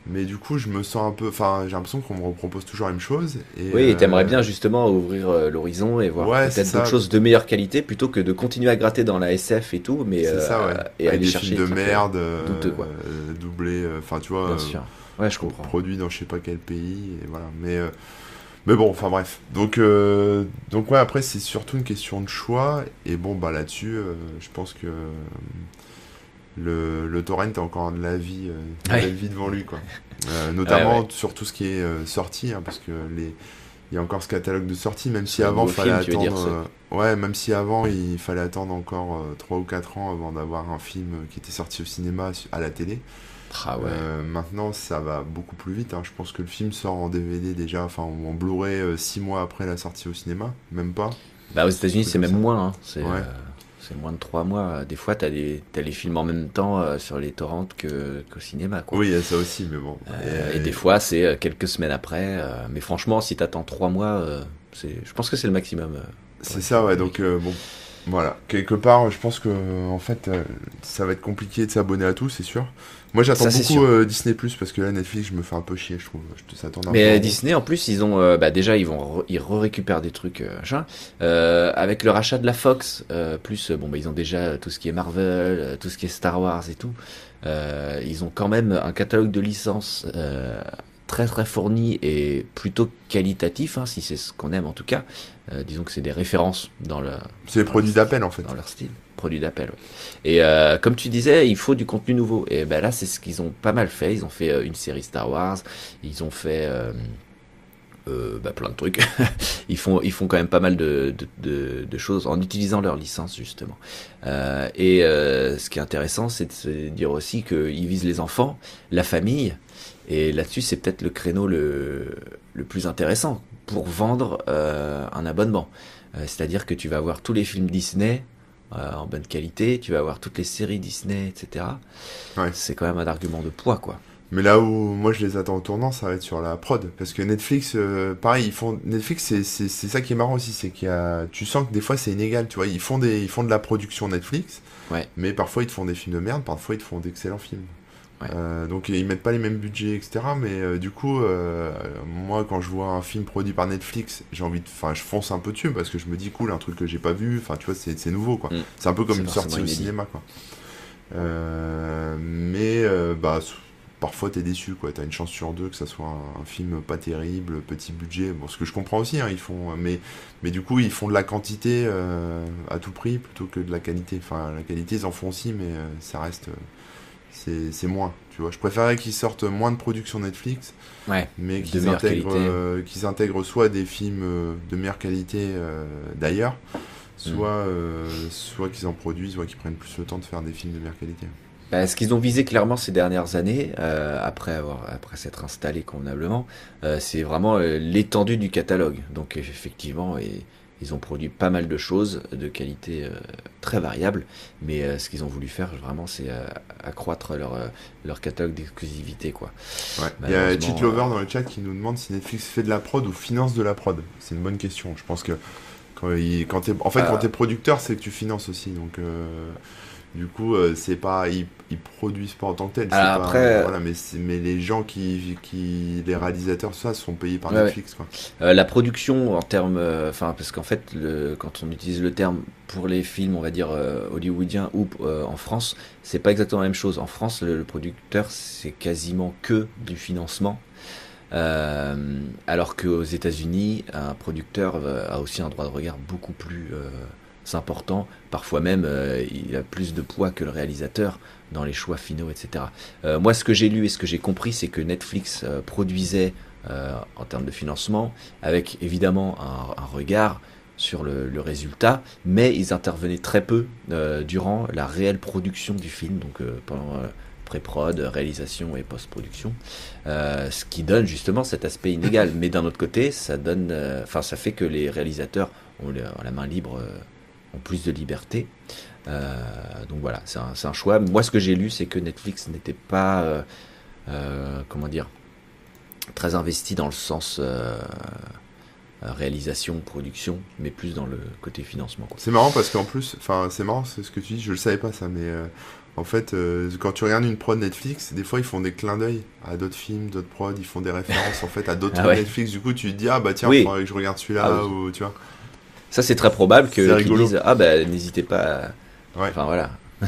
mais du coup je me sens un peu enfin j'ai l'impression qu'on me propose toujours la même chose et Oui, et t'aimerais euh, bien justement ouvrir euh, l'horizon et voir Ouais, peut-être ça. d'autres choses de meilleure qualité plutôt que de continuer à gratter dans la SF et tout, mais c'est euh, ça ouais et aller des chercher films de merde douteux, quoi. doublés euh, enfin tu vois Bien sûr. Ouais, je comprends. produit dans je sais pas quel pays et voilà mais mais bon enfin bref donc donc ouais après c'est surtout une question de choix et bon bah là-dessus je pense que le, le torrent a encore de la vie euh, Ouais. belle vie devant lui quoi Euh, notamment Ouais, ouais. sur tout ce qui est euh, sorti hein, parce que les il y a encore ce catalogue de sortie même si avant fallait attendre dire, euh, ouais même si avant il fallait attendre encore 3 ou 4 ans avant d'avoir un film qui était sorti au cinéma à la télé Ah ouais. euh, maintenant, ça va beaucoup plus vite. hein. Je pense que le film sort en DVD déjà, enfin en Blu-ray 6 mois après la sortie au cinéma, même pas. Bah aux États-Unis, c'est même ça. moins. hein. C'est Ouais. euh, c'est moins de trois mois. Des fois, t'as des t'as les films en même temps euh, sur les torrents que qu'au cinéma, quoi. Oui, il y a ça aussi, mais bon. Euh, et des fois, c'est euh, quelques semaines après. euh, mais franchement, si t'attends trois mois, euh, c'est, je pense que c'est le maximum. euh. c'est ça, ouais. Donc euh, bon, voilà. Quelque part, je pense que en fait, euh, ça va être compliqué de s'abonner à tout, c'est sûr. Moi, j'attends beaucoup euh, Disney Plus parce que là, Netflix, je me fais un peu chier, je trouve. Je Mais euh, haut. Disney, en plus, ils ont, euh, bah, déjà, ils vont, ils récupèrent des trucs, euh, machin. Euh, avec le rachat de la Fox, euh, plus, bon, bah, ils ont déjà tout ce qui est Marvel, tout ce qui est Star Wars et tout. Euh, ils ont quand même un catalogue de licences euh, très très fourni et plutôt qualitatif, hein, si c'est ce qu'on aime en tout cas. Euh, disons que c'est des références dans le, C'est les produits d'appel en fait. dans leur style, produit d'appel. Et euh, comme tu disais, il faut du contenu nouveau. Et ben là, c'est ce qu'ils ont pas mal fait. Ils ont fait euh, une série Star Wars, ils ont fait euh, bah, plein de trucs. [LAUGHS] ils font, ils font quand même pas mal de, choses en utilisant leur licence justement. Et ce qui est intéressant, c'est de se dire aussi qu'ils visent les enfants, la famille. Et là-dessus, c'est peut-être le créneau le, le plus intéressant pour vendre un abonnement. C'est-à-dire que tu vas avoir tous les films Disney euh, en bonne qualité, tu vas avoir toutes les séries Disney, etc. Ouais. C'est quand même un argument de poids, quoi. Mais là où moi je les attends au tournant, ça va être sur la prod. Parce que Netflix, euh, pareil, ils font. Netflix, c'est ça qui est marrant aussi, c'est qu'il y a. Tu sens que des fois c'est inégal, tu vois. Ils font, des, ils font de la production Netflix, Ouais. mais parfois ils te font des films de merde, parfois ils te font d'excellents films. Euh, donc ils mettent pas les mêmes budgets, etc. Mais euh, du coup, euh, moi quand je vois un film produit par Netflix, j'ai envie de, enfin, je fonce un peu dessus parce que je me dis cool, un truc que j'ai pas vu. Enfin, tu vois, c'est nouveau quoi. Mm. C'est un peu comme une sortie au cinéma quoi. Mais bah parfois t'es déçu quoi. T'as une chance sur deux que ça soit un, un film pas terrible, petit budget. Bon, ce que je comprends aussi, hein, ils font, mais mais du coup ils font de la quantité à tout prix plutôt que de la qualité. Enfin, la qualité ils en font aussi, mais ça reste, c'est moins. Tu vois, je préférais qu'ils sortent moins de productions Netflix, Ouais. mais qu'ils intègrent, euh, qu'ils intègrent soit des films euh, de meilleure qualité euh, d'ailleurs, soit, Mm. soit qu'ils en produisent, soit qu'ils prennent plus le temps de faire des films de meilleure qualité. Bah, ce qu'ils ont visé clairement ces dernières années, euh, après avoir après s'être installé convenablement, euh, c'est vraiment euh, l'étendue du catalogue. Donc effectivement, et, ils ont produit pas mal de choses de qualité euh, très variable, mais euh, ce qu'ils ont voulu faire vraiment, c'est euh, accroître leur leur catalogue d'exclusivité quoi. Ouais. Il y a Cheat Lover dans le chat qui nous demande si Netflix fait de la prod ou finance de la prod. C'est une bonne question. Je pense que quand, il, quand t'es, en fait, quand t'es producteur, c'est que tu finances aussi. Donc, du coup, euh, c'est pas, ils, ils produisent pas en tant que tel. pas- après- voilà, mais, les gens qui, qui, les réalisateurs, ça, sont payés par Ouais, Netflix, quoi. Euh, la production en termes, euh, enfin parce qu'en fait, le, quand on utilise le terme pour les films, on va dire euh, hollywoodiens ou euh, en France, c'est pas exactement la même chose. En France, le, le producteur c'est quasiment que du financement, Euh, alors qu'aux États-Unis, un producteur euh, a aussi un droit de regard beaucoup plus euh, important. Parfois même, euh, il a plus de poids que le réalisateur dans les choix finaux, etc. Euh, moi, ce que j'ai lu et ce que j'ai compris, c'est que Netflix euh, produisait en termes de financement, avec évidemment un, un regard sur le, le résultat, mais ils intervenaient très peu durant la réelle production du film, donc pendant pré-prod, réalisation et post-production, euh, ce qui donne justement cet aspect inégal. [LAUGHS] Mais d'un autre côté, ça donne, euh, enfin, ça fait que les réalisateurs ont, le- ont la main libre, euh, ont plus de liberté. Euh, donc voilà, c'est un, un choix. Moi, ce que j'ai lu, c'est que Netflix n'était pas, euh, euh, comment dire, très investi dans le sens réalisation, production, mais plus dans le côté financement. C'est marrant parce qu'en plus, enfin, c'est marrant c'est ce que tu dis, je le savais pas ça, mais euh, en fait, euh, quand tu regardes une prod Netflix, des fois ils font des clins d'œil à d'autres films, d'autres prods, ils font des références en fait à d'autres Ah ouais. Netflix. Du coup, tu te dis ah bah tiens, Oui. faudrait que je regarde celui-là Ah oui. ou tu vois. Ça, c'est très probable que qu'ils disent ah ben n'hésitez pas. à- Ouais. Enfin voilà. [LAUGHS]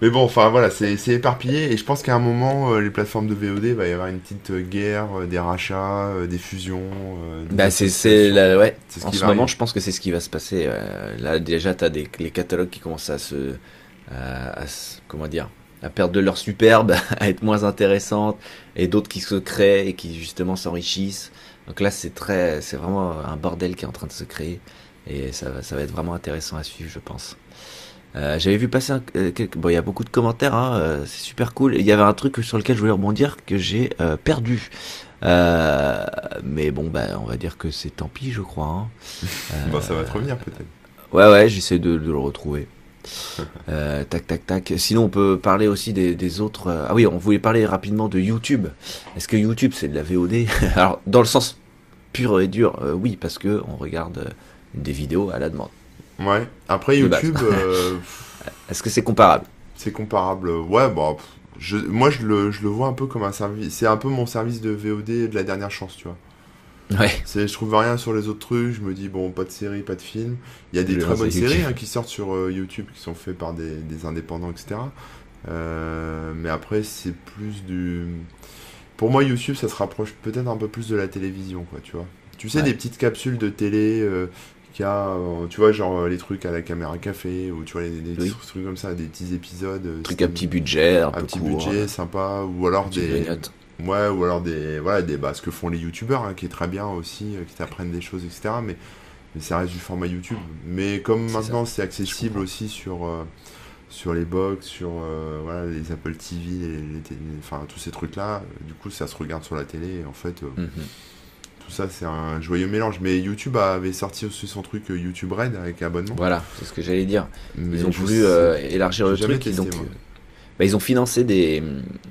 Mais bon, enfin voilà, c'est éparpillé et je pense qu'à un moment, euh, les plateformes de VOD, il va y avoir une petite euh, guerre, euh, des rachats, des fusions. des Bah c'est ouais. C'est ce En ce moment, arriver. je pense que c'est ce qui va se passer. Là déjà, t'as des les catalogues qui commencent à se, à se- comment dire, à perdre de leur superbe, [LAUGHS] à être moins intéressantes, et d'autres qui se créent et qui justement s'enrichissent. Donc là, c'est très, c'est vraiment un bordel qui est en train de se créer, et ça va, ça va être vraiment intéressant à suivre, je pense. Euh, J'avais vu passer un, euh, quelques- bon, il y a beaucoup de commentaires, hein, euh, c'est super cool. Il y avait un truc sur lequel je voulais rebondir que j'ai perdu. Mais bon, bah, on va dire que c'est tant pis, je crois. hein. [LAUGHS] Bon, ça va te revenir peut-être. Ouais, ouais, j'essaie de, de le retrouver. [LAUGHS] Euh, tac, tac, tac. Sinon, on peut parler aussi des, des autres. euh, Ah oui, on voulait parler rapidement de YouTube. Est-ce que YouTube c'est de la VOD [LAUGHS] Alors, dans le sens pur et dur, euh, oui, parce que on regarde des vidéos à la demande. Ouais. Après. YouTube, euh, [LAUGHS] Est-ce que c'est comparable? C'est comparable. Ouais, bon, je, moi je le, je le vois un peu comme un service. C'est un peu mon service de VOD de la dernière chance, tu vois. Ouais. C'est, je trouve rien sur les autres trucs. Je me dis bon, pas de série, pas de film. Il y a des Le très bonnes séries hein, qui sortent sur euh, YouTube, qui sont faites par des, des indépendants, etc. Euh, mais après, c'est plus du. Pour moi, YouTube, ça se rapproche peut-être un peu plus de la télévision, quoi, tu vois. Tu sais, Ouais. des petites capsules de télé. euh, euh, tu vois, genre euh, les trucs à la caméra café, ou tu vois, Oui. trucs comme ça, des petits épisodes. euh, Truc à petit budget, un, peu petit court, budget sympa, ou alors des. Ouais, ou alors des. Voilà, des, bah, ce que font les youtubeurs, hein, qui est très bien aussi, qui t'apprennent des choses, etc. Mais, mais ça reste du format YouTube. Mais comme maintenant c'est accessible aussi sur, euh, sur les box, sur euh, voilà, les Apple TV, les, les enfin tous ces trucs-là, euh, du coup ça se regarde sur la télé. Et en fait, euh, Mhm. Tout ça c'est un joyeux mélange. Mais YouTube avait sorti aussi son truc euh, YouTube Red avec abonnement. Voilà, c'est ce que j'allais dire. Mais Ils ont voulu euh, élargir le truc. testé, donc, euh, bah, ils ont financé des,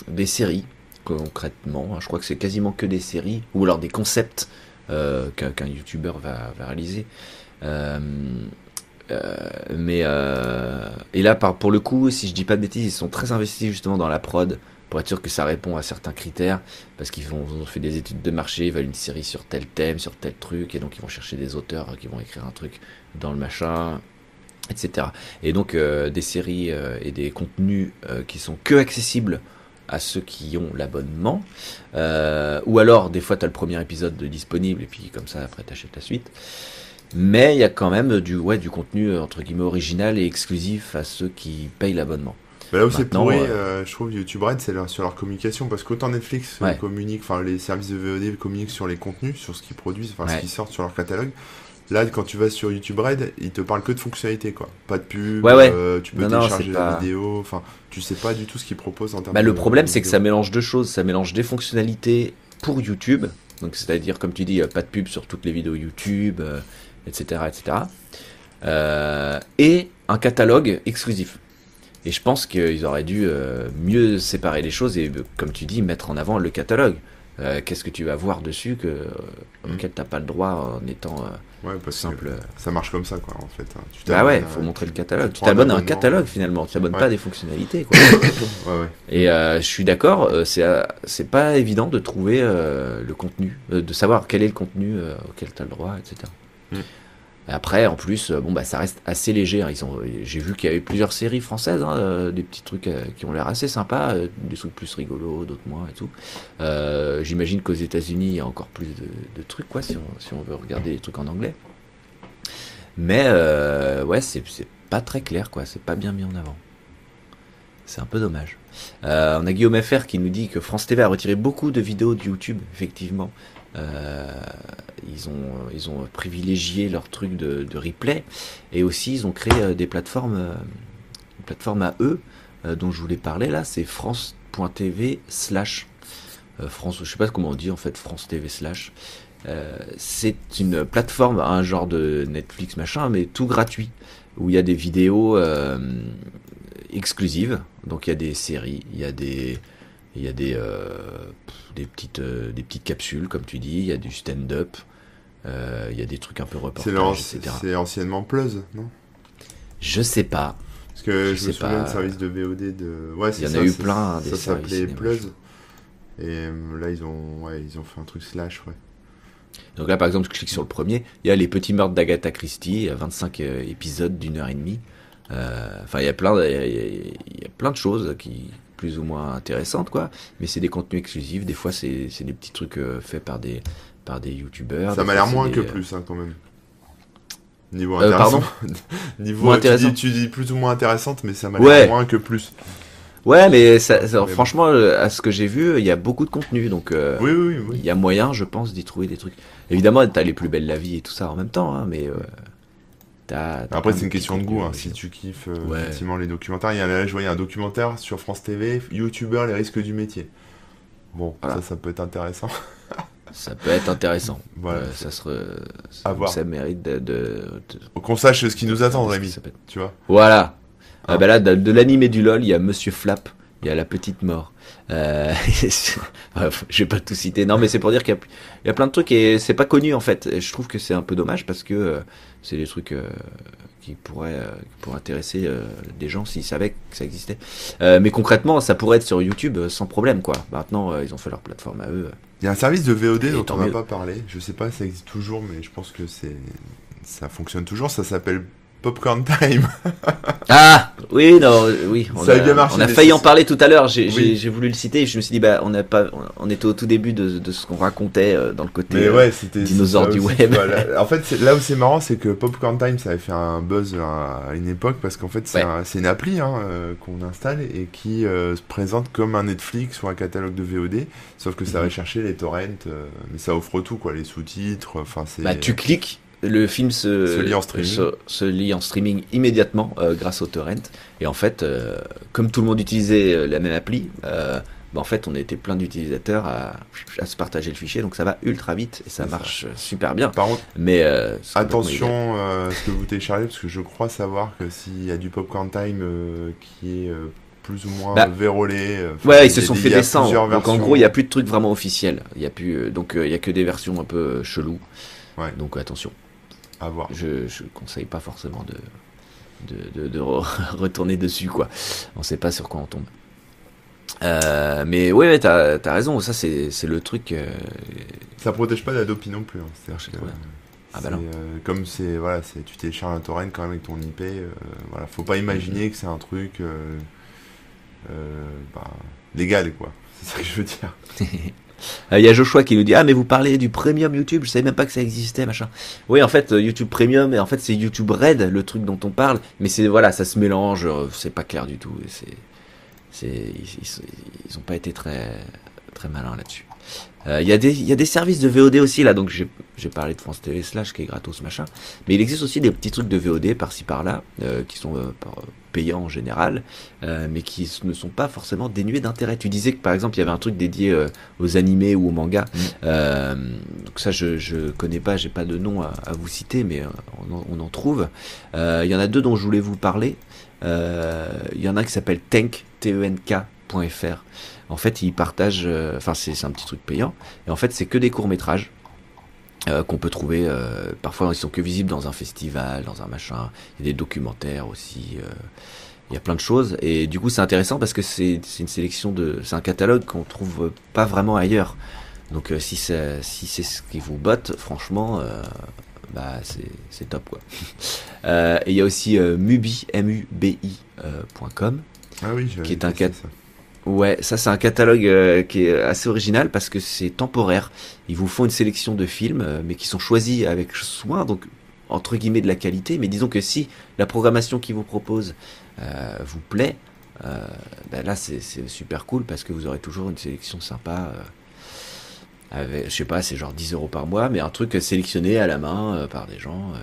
des séries, concrètement. hein. Je crois que c'est quasiment que des séries, ou alors des concepts euh, qu'un qu'un YouTuber va, va réaliser. Euh, mais et là, par, pour le coup, si je dis pas de bêtises, ils sont très investis justement dans la prod pour être sûr que ça répond à certains critères, parce qu'ils ont, fait des études de marché, ils veulent une série sur tel thème, sur tel truc, et donc ils vont chercher des auteurs qui vont écrire un truc dans le machin, etc. Et donc euh, des séries euh, et des contenus euh, qui sont que accessibles à ceux qui ont l'abonnement, euh, ou alors des fois tu as le premier épisode de disponible et puis comme ça après t'achètes la suite. Mais il y a quand même du ouais du contenu entre guillemets original et exclusif à ceux qui payent l'abonnement. Bah là où c'est pourri, euh, je trouve, YouTube Red, c'est sur leur communication. Parce qu'autant Netflix euh, Ouais. communique, enfin les services de VOD communiquent sur les contenus, sur ce qu'ils produisent, enfin Ouais. ce qui sort sur leur catalogue. Là, quand tu vas sur YouTube Red, ils te parlent que de fonctionnalités, quoi. Pas de pub, Ouais, ouais. euh, tu peux Non, non, télécharger c'est la pas- vidéo, enfin, tu sais pas du tout ce qu'ils proposent en termes Bah, de le problème, c'est que ça mélange deux choses. Ça mélange des fonctionnalités pour YouTube, donc c'est-à-dire, comme tu dis, euh, pas de pub sur toutes les vidéos YouTube, euh, etc., etc. Euh, et un catalogue exclusif. Et je pense qu'ils auraient dû euh, mieux séparer les choses et, euh, comme tu dis, mettre en avant le catalogue. Euh, Qu'est-ce que tu vas voir dessus que, euh, auquel t'as pas le droit en étant euh, Ouais, parce simple. que ça marche comme ça, quoi, en fait. hein. Tu Bah ouais, à- faut montrer le catalogue. Tu t'abonnes à un catalogue finalement. Tu t'abonnes Ouais. pas à des fonctionnalités. Quoi. [COUGHS] Ouais, ouais. Et je suis d'accord, c'est c'est pas évident de trouver le contenu, de savoir quel est le contenu auquel tu as le droit, etc. Mm. Après, en plus, euh, bon bah ça reste assez léger. hein. J'ai vu qu'il y avait plusieurs séries françaises, hein, euh, des petits trucs euh, qui ont l'air assez sympas, des trucs plus rigolos, d'autres moins et tout. J'imagine qu'aux États-Unis, il y a encore plus de, trucs, quoi, si on, veut regarder les trucs en anglais. Mais ouais, c'est pas très clair, quoi. C'est pas bien mis en avant. C'est un peu dommage. On a Guillaume FR qui nous dit que France TV a retiré beaucoup de vidéos de YouTube, effectivement. Euh, ils, ont, privilégié leur truc de, replay et aussi ils ont créé euh, des plateformes, euh, une plateforme à eux euh, dont je voulais parler là, c'est france.tv slash euh, France, je sais pas comment on dit en fait, France TV slash. Euh, c'est une plateforme, un genre de Netflix machin, mais tout gratuit, où il y a des vidéos euh, exclusives. Donc il y a des séries, il y a des, il y a des, euh, des petites, euh, des petites capsules, comme tu dis. Il y a du stand-up. euh, il y a des trucs un peu etc. c'est anciennement Plus, non? Je sais pas. Parce que Je je, me souviens pas. de service de VOD de. Ouais, Il y en ça, a eu plein, des Ça s'appelait. Et là, ils ont, ouais, ils ont fait un truc slash, ouais. Donc là, par exemple, je clique sur le premier. Il y a les petits meurtres d'Agatha Christie, il y a 25 euh, épisodes d'une heure et demie. Euh, Enfin, il y a plein, de, il y a- il y a- il y a plein de choses qui plus ou moins intéressantes, quoi. Mais c'est des contenus exclusifs. Des fois, c'est des petits trucs euh, faits par des par des youtubeurs. Ça m'a l'air moins des, que euh, plus, hein, quand même. Niveau Euh, intéressant. pardon [LAUGHS] Niveau, Moins tu dis- intéressant Tu, dis, plus ou moins intéressante, mais ça m'a Ouais. l'air moins que plus. Ouais, mais ça, ça- Mais franchement, euh, à ce que j'ai vu, il y a beaucoup de contenu, donc euh, Oui, oui, oui. il y a moyen, je pense, d'y trouver des trucs. Évidemment, t'as les plus belles la vie et tout ça en même temps, hein, mais euh, t'as. t'as Après, c'est une question de goût. Hein. Si tu kiffes euh, Ouais. effectivement les documentaires, il y a, là, je voyais un documentaire sur France TV, YouTubeur, les risques du métier. Bon, Voilà. ça, ça peut être intéressant. [LAUGHS] Ça peut être intéressant. Voilà. Euh, ça serait. Ça, ça mérite de. de- de- Faut qu'on sache ce qui nous attend, Rémi. Tu vois Voilà. Ah. Ah bah là, de, de l'animé du LOL, il y a Monsieur Flap, il y a la petite mort. Euh, [LAUGHS] bref, je vais pas tout citer. Non, mais c'est pour dire qu'il y, a- il y a plein de trucs et c'est pas connu en fait. Et je trouve que c'est un peu dommage parce que euh, c'est des trucs euh, qui pourraient, euh, pourraient intéresser des gens s'ils savaient que ça existait. Mais concrètement, ça pourrait être sur YouTube sans problème quoi. Maintenant, ils ont fait leur plateforme à eux. Il y a un service de VOD Et dont on n'a pas parlé. Je sais pas si ça existe toujours, mais je pense que c'est ça fonctionne toujours. Ça s'appelle Popcorn Time. [LAUGHS] Ah oui, non, oui. On Ça a bien marché, on a failli en parler tout à l'heure. J'ai Oui. voulu le citer et je me suis dit bah on n'a pas, on était au tout début de, de ce qu'on racontait euh, dans le côté. Mais euh, ouais, dinosaure du aussi, web. [LAUGHS] en fait, là où c'est marrant, c'est que Popcorn Time, ça avait fait un buzz à, une époque parce qu'en fait, c'est Ouais. un- c'est une appli hein, euh, qu'on installe et qui euh, se présente comme un Netflix ou un catalogue de VOD, sauf que ça va Mhm. chercher les torrents, euh, mais ça offre tout, quoi, les sous-titres. Enfin, c'est. Bah tu cliques, le film se, Se lit en streaming. se, se lit en streaming immédiatement euh, grâce au torrent. Et en fait, euh, comme tout le monde utilisait euh, la même appli, euh, bah, en fait on était plein d'utilisateurs à, à se partager le fichier, donc ça va ultra vite et ça marche super bien. Par contre, Mais attention à ce que vous téléchargez, parce que je crois savoir que s'il y a du Popcorn Time qui est plus ou moins Bah, vérolé. enfin, Ouais, il ils se sont des- fait descendre. plusieurs Donc en gros, il n'y a plus de trucs vraiment officiels. Il y a plus, donc il y a que des versions un peu cheloues. Ouais. Donc attention, À voir. je, je conseille pas forcément de de, de, de re- [LAUGHS] retourner dessus quoi. On sait pas sur quoi on tombe. Euh, mais ouais, ouais t'as as raison, ça c'est le truc. Euh... Ça protège pas d'Adopi non plus. Hein. C'est ah bah non. Euh, comme c'est voilà, tu télécharges un torrent quand même avec ton IP. Euh, voilà, faut pas imaginer que c'est un truc bah, légal quoi. [LAUGHS] C'est ça que je veux dire. Il [LAUGHS] y a Joshua qui nous dit ah mais vous parlez du premium YouTube, je savais même pas que ça existait machin. Oui en fait YouTube Premium et en fait c'est YouTube Red le truc dont on parle, mais c'est voilà ça se mélange, c'est pas clair du tout. C'est ils n'ont pas été très, très malins là-dessus. Euh, il y, a des, y a des services de VOD aussi là, donc j'ai parlé de France TV Slash qui est gratos machin, mais il existe aussi des petits trucs de VOD par-ci par-là euh, qui sont euh, payants en général, mais qui ne sont pas forcément dénués d'intérêt. Tu disais que par exemple il y avait un truc dédié aux animés ou aux mangas, mm. donc ça je, je connais pas, j'ai pas de nom à, vous citer, mais on en, on en trouve. Il y en a deux dont je voulais vous parler. Il y en a un qui s'appelle Tank, tenk.fr. En fait, ils partagent, euh, enfin c'est un petit truc payant, et en fait c'est que des courts métrages. Euh, qu'on peut trouver, euh, parfois ils sont que visibles dans un festival, dans un machin, il y a des documentaires aussi, il y a plein de choses, et du coup c'est intéressant parce que c'est une sélection de, c'est un catalogue qu'on trouve pas vraiment ailleurs. Donc si c'est si c'est ce qui vous botte, franchement, bah c'est top quoi. [LAUGHS] et il y a aussi mubi, M-U-B-I.com, ah oui, qui est un cat. Ouais, ça c'est un catalogue euh, qui est assez original parce que c'est temporaire. Ils vous font une sélection de films, euh, mais qui sont choisis avec soin, donc entre guillemets de la qualité. Mais disons que si la programmation qu'ils vous proposent euh, vous plaît, ben là c'est super cool parce que vous aurez toujours une sélection sympa. avec, je sais pas, c'est genre 10 euros par mois, mais un truc sélectionné à la main par des gens.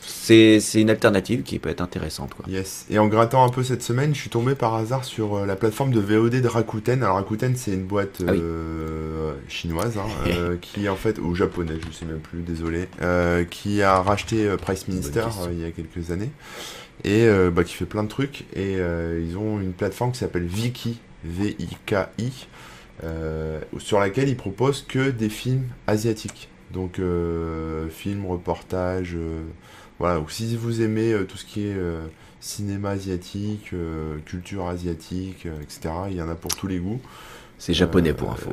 C'est une alternative qui peut être intéressante. Quoi. Yes. Et en grattant un peu cette semaine, je suis tombé par hasard sur euh, la plateforme de VOD de Rakuten. Alors Rakuten, c'est une boîte ah euh, chinoise hein, [LAUGHS] euh, qui en fait, ou japonaise, je sais même plus, désolé, qui a racheté Price Minister il y a quelques années et bah, qui fait plein de trucs. Et ils ont une plateforme qui s'appelle Viki, V-I-K-I, sur laquelle ils proposent que des films asiatiques. Donc films, reportages voilà, donc si vous aimez euh, tout ce qui est euh, cinéma asiatique, euh, culture asiatique, etc., il y en a pour tous les goûts. C'est japonais pour info.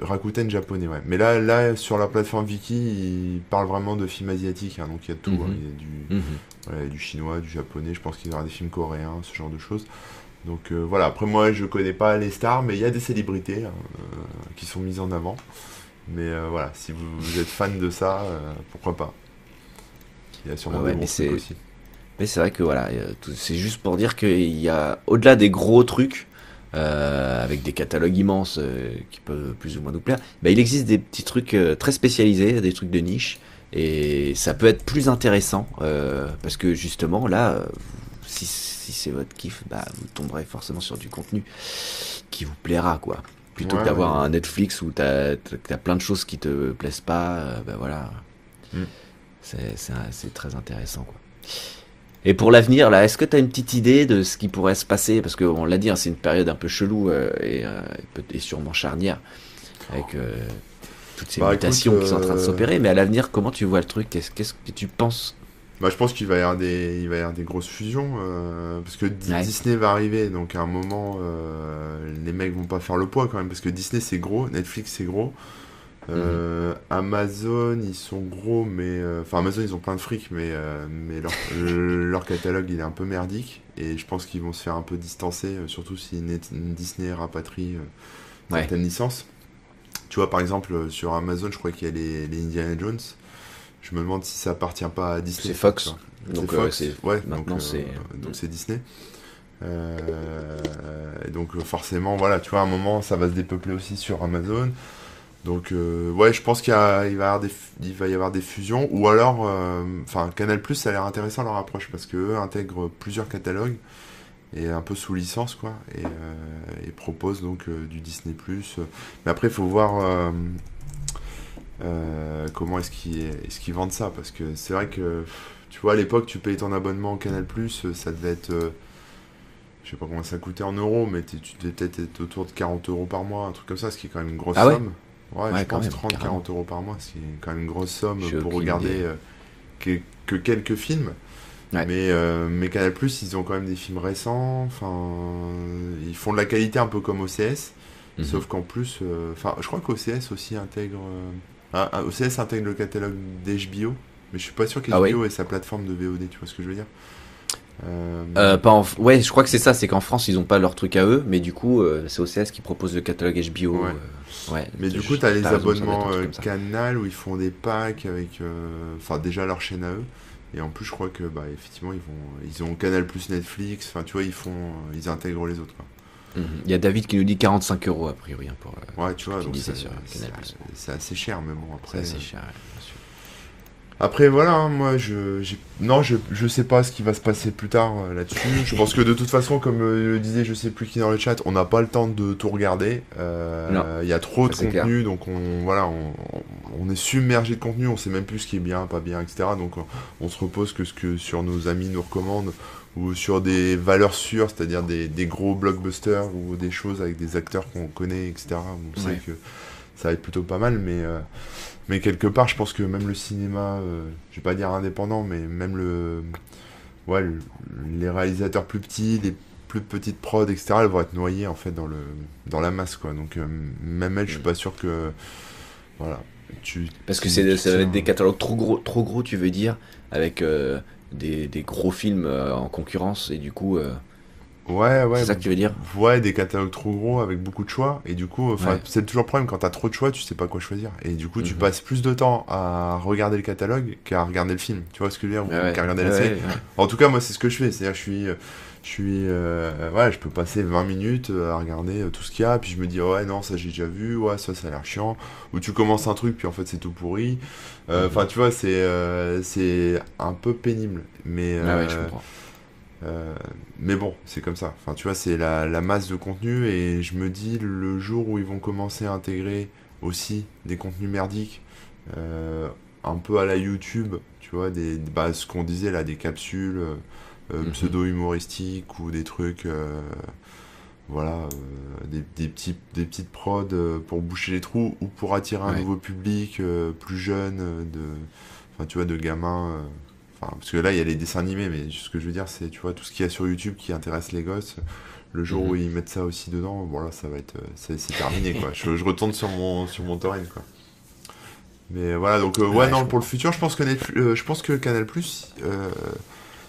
Rakuten japonais, ouais. Mais là, là, sur la plateforme Viki, ils parlent vraiment de films asiatiques. Hein, donc il y a tout. Hein. Mhm. il, y a du, du chinois, du japonais. Je pense qu'il y aura des films coréens, ce genre de choses. Donc voilà, après moi, je connais pas les stars, mais il y a des célébrités hein, qui sont mises en avant. Mais voilà, si vous, êtes fan de ça, pourquoi pas? Il y a sûrement mais c'est... aussi. Mais c'est vrai que voilà, c'est juste pour dire qu'il y a, au-delà des gros trucs, euh, avec des catalogues immenses euh, qui peuvent plus ou moins nous plaire, bah, il existe des petits trucs euh, très spécialisés, des trucs de niche, et ça peut être plus intéressant, parce que justement, là, si, si c'est votre kiff, bah, vous tomberez forcément sur du contenu qui vous plaira, quoi. Plutôt que d'avoir un Netflix où t'as as plein de choses qui te plaisent pas, bah voilà. Mm. C'est très intéressant. Quoi. Et pour l'avenir, là, est-ce que tu as une petite idée de ce qui pourrait se passer? Parce qu'on l'a dit, hein, c'est une période un peu chelou euh, et, euh, et, sûrement charnière avec euh, toutes ces bah, mutations qui sont en train de s'opérer. Mais à l'avenir, comment tu vois le truc? Qu'est-ce que tu penses bah, je pense qu'il va y avoir des, il va y avoir des grosses fusions parce que Disney va arriver, donc à un moment, les mecs vont pas faire le poids quand même parce que Disney c'est gros, Netflix c'est gros. Euh, Amazon, ils sont gros, mais. Euh, enfin, Amazon, ils ont plein de fric, mais, euh, mais leur, [LAUGHS] leur, catalogue, il est un peu merdique. Et je pense qu'ils vont se faire un peu distancer, surtout si Disney rapatrie certaines licences. Tu vois, par exemple, sur Amazon, je crois qu'il y a les, les, Indiana Jones. Je me demande si ça appartient pas à Disney. C'est Fox. Donc, Fox. ouais, maintenant c'est. donc c'est Disney. donc forcément, voilà, tu vois, à un moment, ça va se dépeupler aussi sur Amazon. Donc euh, ouais, je pense qu'il va, y avoir des, va y avoir des fusions ou alors, euh, enfin Canal Plus, ça a l'air intéressant leur approche parce que eux intègrent plusieurs catalogues et un peu sous licence quoi et, euh, proposent donc du Disney Plus. Mais après, il faut voir comment est-ce qu'ils est vendent ça? Parce que c'est vrai que tu vois à l'époque tu payais ton abonnement au Canal Plus, ça devait être je sais pas comment ça coûtait en euros, mais tu devais peut-être être autour de 40 euros par mois, un truc comme ça, ce qui est quand même une grosse ah somme. Ouais, je pense 30-40 euros par mois, c'est quand même une grosse somme pour regarder euh, que, quelques films. Mais, euh, mais Canal ils ont quand même des films récents. Enfin, ils font de la qualité un peu comme OCS. Mhm. Sauf qu'en plus, euh, enfin, je crois qu'OCS aussi intègre. Ah, ah, OCS intègre le catalogue d'HBO. Mais je suis pas sûr qu'HBO Ah ouais ait sa plateforme de VOD, tu vois ce que je veux dire Euh, Euh, pas en... Ouais, je crois que c'est ça, c'est qu'en France ils ont pas leur truc à eux, mais du coup euh, c'est OCS qui propose le catalogue HBO. Ouais. ouais. Mais du coup, tu as les abonnements. Canal où ils font des packs avec. Enfin, déjà leur chaîne à eux. Et en plus, je crois que, bah, effectivement, ils vont, ils ont Canal plus Netflix. Enfin, tu vois, ils font, ils intègrent les autres. Quoi. Mhm. Il y a David qui nous dit 45 euros a priori hein, pour. euh, Ouais, tu vois, donc c'est c'est- c'est assez cher, mais bon, C'est après. assez euh, cher. bien sûr. Après, voilà, hein, moi, je, non, je, je sais pas ce qui va se passer plus tard euh, là-dessus. je pense que de toute façon, comme euh, le disait, je sais plus qui dans le chat, on n'a pas le temps de tout regarder. Euh. Il y a trop de c'est contenu, donc on, voilà, on, on est submergé de contenu, on sait même plus ce qui est bien, pas bien, etc. Donc on, on se repose que ce que sur nos amis nous recommandent ou sur des valeurs sûres, c'est-à-dire des, des gros blockbusters ou des choses avec des acteurs qu'on connaît, etc. On Ouais. sait que ça va être plutôt pas mal, mais euh, mais quelque part, je pense que même le cinéma, euh, je vais pas dire indépendant, mais même le, ouais, le- les réalisateurs plus petits, les plus petites prods, etc., elles vont être noyées en fait dans le, dans la masse, quoi. Donc euh, même elles, je suis pas sûr que, voilà, tu. Parce que c'est ça va être des catalogues trop gros, trop gros, tu veux dire, avec euh, des, des gros films euh, en concurrence et du coup, euh, Ouais, ouais. c'est ça que tu veux dire? Ouais, des catalogues trop gros avec beaucoup de choix. Et du coup, Ouais. c'est toujours le problème quand t'as trop de choix, tu sais pas quoi choisir. Et du coup, tu Mhm. passes plus de temps à regarder le catalogue qu'à regarder le film. Tu vois ce que je veux dire? Ou Ouais, ouais. qu'à regarder la série. En tout cas, moi, c'est ce que je fais. C'est-à-dire, je suis, euh, je suis, euh, ouais, je peux passer 20 minutes euh, à regarder euh, tout ce qu'il y a, puis je me dis, ouais, non, ça j'ai déjà vu, ouais, ça, ça a l'air chiant. Ou tu commences un truc, puis en fait, c'est tout pourri. Euh. Enfin, tu vois, c'est, euh, c'est un peu pénible. Mais, Ah ouais, je comprends. mais bon, c'est comme ça. Enfin, tu vois, c'est la, la masse de contenu et je me dis le jour où ils vont commencer à intégrer aussi des contenus merdiques, un peu à la YouTube, tu vois, des, bah, ce qu'on disait là, des capsules euh, Mhm. pseudo-humoristiques ou des trucs, euh, voilà, euh, des, des petits, des petites prods pour boucher les trous ou pour attirer un Ouais. nouveau public euh, plus jeune, de, enfin, tu vois, de gamins. euh, Enfin, parce que là, il y a les dessins animés, mais ce que je veux dire, c'est, tu vois, tout ce qu'il y a sur YouTube qui intéresse les gosses. Le jour Mhm. où ils mettent ça aussi dedans, voilà, ça va être, c'est, terminé, quoi. Je, je retourne sur mon, sur mon torrent, quoi. Mais voilà, donc, euh, ouais, Ouais, non, pour le futur, je pense que Netflix- euh, je pense que Canal+, euh,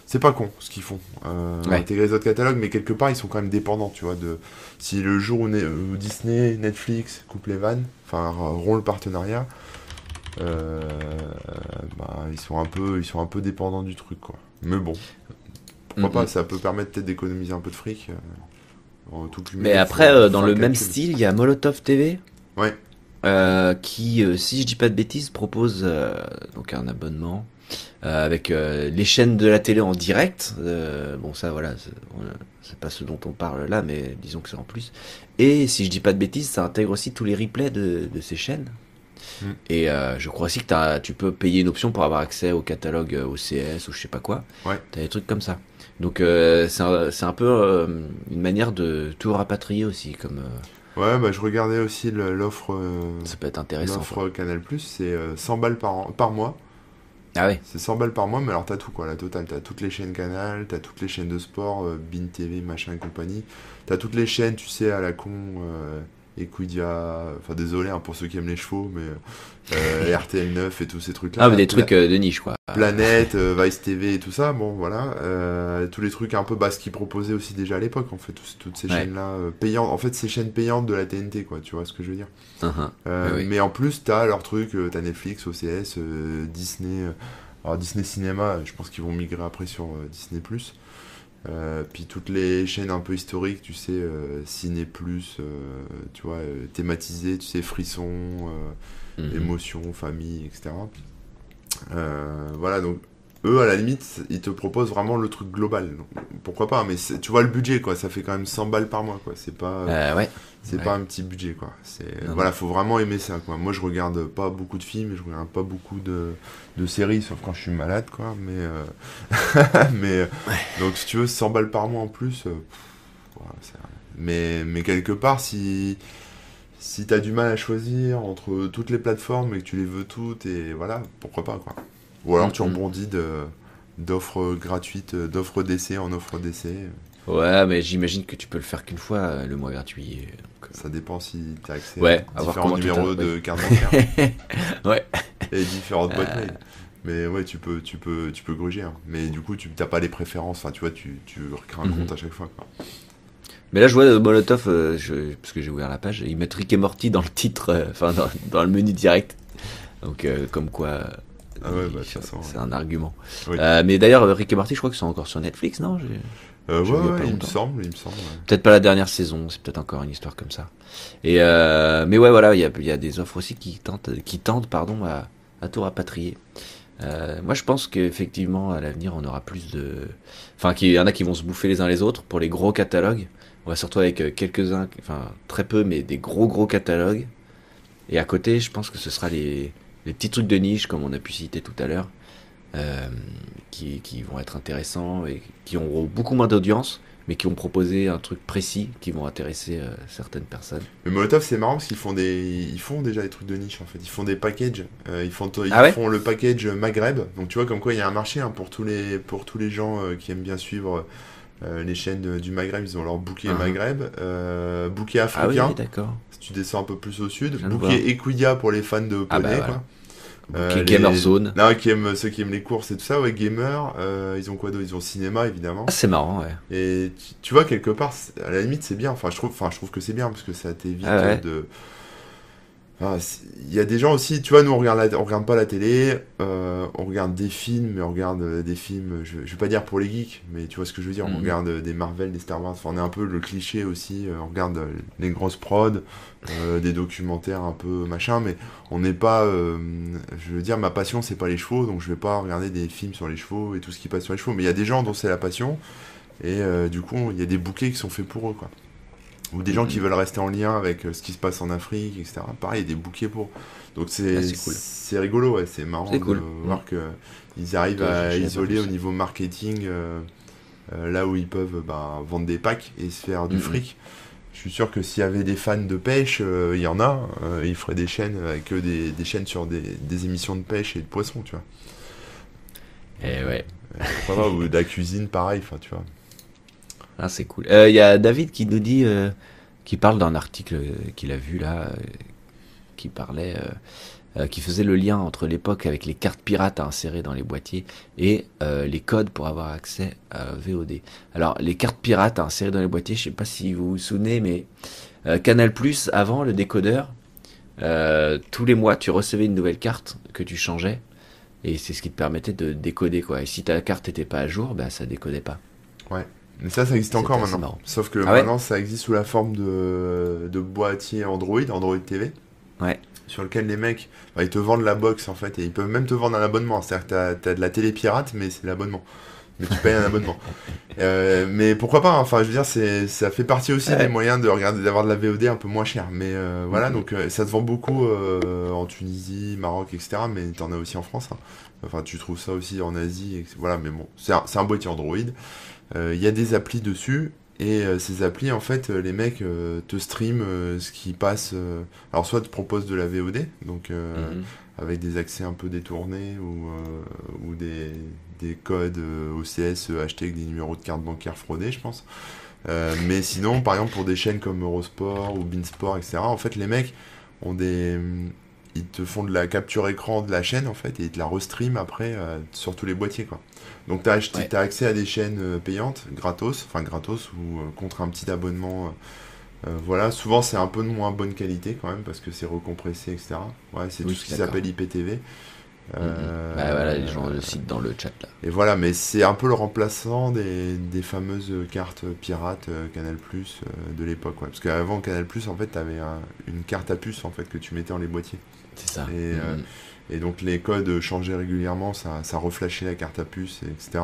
c'est pas con, ce qu'ils font. Euh, Ouais. Intégrer les autres catalogues, mais quelque part, ils sont quand même dépendants, tu vois, de, si le jour où, Ne- où Disney, Netflix coupent les vannes, enfin, rompt le partenariat, euh, bah, ils sont un peu ils sont un peu dépendants du truc quoi mais bon pourquoi Mhm. pas ça peut permettre peut-être d'économiser un peu de fric euh, en tout cumulé, Mais après, euh, dans le même calcul. style, il y a Molotov TV. Ouais. euh, qui, euh, si je dis pas de bêtises, propose euh, donc un abonnement euh, avec euh, les chaînes de la télé en direct. Euh, bon, ça, voilà, c'est pas ce dont on parle là, mais disons que c'est en plus. Et si je dis pas de bêtises, ça intègre aussi tous les replays de, de ces chaînes. Mm. Et je crois aussi que tu peux payer une option pour avoir accès au catalogue OCS ou je sais pas quoi. Ouais. T'as des trucs comme ça. Donc c'est un, peu une manière de tout rapatrier aussi, comme ouais bah je regardais aussi l'offre euh, ça peut être intéressant. l'offre Canal c'est euh, 100 balles par an, par mois Ah c'est 100 balles par mois mais alors t'as tout quoi. La totale t'as toutes les chaînes Canal t'as toutes les chaînes de sport euh, Bean TV machin et compagnie. T'as toutes les chaînes tu sais à la con euh, Equidia enfin désolé hein, pour ceux qui aiment les chevaux mais euh, [LAUGHS] RTL 9 et tous ces trucs là Ah mais des trucs euh, de niche quoi. Planète, euh, Vice TV et tout ça, bon voilà, euh, tous les trucs un peu bas ce qu'ils proposaient aussi déjà à l'époque en fait, toutes ces Ouais. chaînes là payantes, en fait ces chaînes payantes de la TNT quoi, tu vois ce que je veux dire. Euh, Oui, oui. Mais en plus t'as leurs trucs, t'as Netflix, OCS, Disney, alors Disney Cinéma, je pense qu'ils vont migrer après sur Disney Euh, puis toutes les chaînes un peu historiques, tu sais, euh, Ciné Plus, euh, tu vois, thématisées, tu sais, frissons, euh, Mhm. émotion, famille, etc. Voilà, donc eux, à la limite, ils te proposent vraiment le truc global. Donc, pourquoi pas, mais tu vois le budget, quoi, ça fait quand même 100 balles par mois, quoi. C'est pas, Euh, ouais. c'est ouais. pas un petit budget, quoi. C'est, voilà, faut vraiment aimer ça, quoi. Moi, je regarde pas beaucoup de films, je regarde pas beaucoup de, de séries, sauf quand je suis malade, quoi. Mais, euh, [LAUGHS] mais, euh, donc, si tu veux, 100 balles par mois en plus, euh, voilà, mais, mais quelque part, si, si t'as du mal à choisir entre toutes les plateformes et que tu les veux toutes, et voilà, pourquoi pas, quoi. Ou alors tu Mhm. rebondis d'offres gratuites, d'offres d'essai en offres d'essai. Ouais, mais j'imagine que tu peux le faire qu'une fois le mois gratuit. Donc, Ça dépend si tu as accès Ouais, à différents numéros de ouais. carte bancaire [LAUGHS] ouais. et différentes boîtes Euh. mail. Mais ouais, tu peux, tu peux, tu peux gruger. hein. Mais du coup, tu n'as pas les préférences. Enfin, tu vois, tu, tu recrées un Mhm. compte à chaque fois. Quoi. Mais là, je vois euh, Molotov, euh, je- parce que j'ai ouvert la page, ils mettent Rick et Morty dans le titre, euh, enfin dans, dans le menu direct. Donc, euh, comme quoi, euh, Ah ouais, bah, c'est un argument. Oui. Euh, mais d'ailleurs, Rick et Morty, je crois qu'ils sont encore sur Netflix, non? Euh, ouais, il ouais, me semble, il me semble. ouais. Peut-être pas la dernière saison, c'est peut-être encore une histoire comme ça. Et euh, mais ouais, voilà, il y a, il y a des offres aussi qui tentent, qui tentent pardon, à, à tout rapatrier. Euh, moi, je pense qu'effectivement, à l'avenir, on aura plus de. Enfin, qu'il y en a qui vont se bouffer les uns les autres pour les gros catalogues. On va se retrouver avec quelques-uns, enfin, très peu, mais des gros, gros catalogues. Et à côté, je pense que ce sera les, les petits trucs de niche, comme on a pu citer tout à l'heure, euh, qui, qui vont être intéressants et qui auront beaucoup moins d'audience, mais qui ont proposé un truc précis qui vont intéresser euh, certaines personnes. Mais Molotov, c'est marrant parce qu'ils font des, ils font déjà des trucs de niche en fait. Ils font des packages. Euh, ils font, ils Ah ouais font le package Maghreb. Donc tu vois comme quoi il y a un marché hein, pour tous les, pour tous les gens qui aiment bien suivre euh, les chaînes de- du Maghreb. Ils ont leur bouquet Uh-huh. Maghreb, euh, bouquet Ah oui, africain. d'accord. si tu descends un peu plus au sud, bouquet. Equidia pour les fans de poney. Ah bah voilà. quoi. Euh, les- Gamer Zone. Non, qui aiment ceux qui aiment les courses et tout ça, ouais, gamer. euh, ils ont quoi d'autre? Ils ont cinéma évidemment. Ah, c'est marrant, ouais. Et tu, tu vois, quelque part, à la limite, c'est bien. Enfin, je trouve, enfin, je trouve que c'est bien parce que ça t'évite Ah ouais. de. Ah, Il y a des gens aussi, tu vois, nous on regarde, la- on regarde pas la télé, euh, on regarde des films, mais on regarde euh, des films, je, je vais pas dire pour les geeks, mais tu vois ce que je veux dire, on Mhm. regarde euh, des Marvel, des Star Wars, enfin, on est un peu le cliché aussi, euh, on regarde les grosses prods, euh, des documentaires un peu machin, mais on n'est pas, euh, je veux dire, ma passion c'est pas les chevaux, donc je vais pas regarder des films sur les chevaux et tout ce qui passe sur les chevaux, mais il y a des gens dont c'est la passion, et du coup, il y a des bouquets qui sont faits pour eux, quoi. Ou des gens qui Mhm. veulent rester en lien avec euh, ce qui se passe en Afrique, etc. Pareil, des bouquets pour. Donc c'est Ah, cool. rigolo, ouais, c'est marrant de cool. voir que ils arrivent Ouais, à isoler au niveau marketing euh, euh, là où ils peuvent bah, vendre des packs et se faire du Mhm. fric. Je suis sûr que s'il y avait des fans de pêche, euh, il y en a, ils feraient des chaînes avec eux, des, des chaînes sur des, des émissions de pêche et de poissons, tu vois. Et ouais. Pourquoi pas, ou de la cuisine, pareil, enfin, tu vois. Ah, c'est cool. Il y a David qui nous dit, euh, qui parle d'un article euh, qu'il a vu là, euh, qui parlait, euh, euh, qui faisait le lien entre l'époque avec les cartes pirates à insérer dans les boîtiers et euh, les codes pour avoir accès à VOD. Alors, les cartes pirates à insérer dans les boîtiers, je sais pas si vous vous souvenez, mais euh, Canal Plus avant le décodeur, euh, tous les mois, tu recevais une nouvelle carte que tu changeais. Et c'est ce qui te permettait de décoder quoi. Et si ta carte n'était pas à jour, bah ça décodait pas. Mais ça, ça existe encore maintenant. marrant. Sauf que Ah ouais maintenant, ça existe sous la forme de, de boîtier Android, Android TV. Ouais. Sur lequel les mecs, bah, ils te vendent la box en fait, et ils peuvent même te vendre un abonnement. C'est-à-dire que t'as as de la télé pirate, mais c'est l'abonnement. Mais tu payes un abonnement. [LAUGHS] Euh, mais pourquoi pas hein. Enfin, je veux dire, c'est ça fait partie aussi Ouais. des moyens de regarder, d'avoir de la VOD un peu moins cher. Mais euh, voilà, Mhm. donc euh, ça se vend beaucoup en Tunisie, Maroc, etc. Mais t'en as aussi en France. hein. Enfin, tu trouves ça aussi en Asie. Voilà, mais bon, c'est un, c'est un boîtier Android. Euh, Il y a des applis dessus. Et euh, ces applis, en fait, euh, les mecs euh, te streament euh, ce qui passe. euh, alors, soit te proposent de la VOD, donc euh, Mhm. avec des accès un peu détournés ou, euh, ou des, des codes euh, OCS euh, achetés avec des numéros de carte bancaire fraudés, je pense. Euh, mais sinon, par exemple, pour des chaînes comme Eurosport ou Beansport, etc., en fait, les mecs ont des. Ils te font de la capture écran de la chaîne, en fait, et ils te la restreament après euh, sur tous les boîtiers, quoi. Donc, tu as, Ouais. accès à des chaînes euh, payantes, gratos, enfin gratos, ou euh, contre un petit abonnement. euh, voilà, souvent c'est un peu de moins bonne qualité quand même parce que c'est recompressé, etc. Ouais, c'est Oui, tout ce qui s'appelle IPTV. Euh, Bah voilà, les gens le citent dans le chat là. Et voilà, mais c'est un peu le remplaçant des, des fameuses cartes pirates Canal Plus de l'époque. Ouais. Parce qu'avant Canal Plus, en fait, tu avais une carte à puce en fait que tu mettais dans les boîtiers. C'est ça. Et, Mhm. Et donc les codes changeaient régulièrement, ça, ça reflashait la carte à puce, et etc.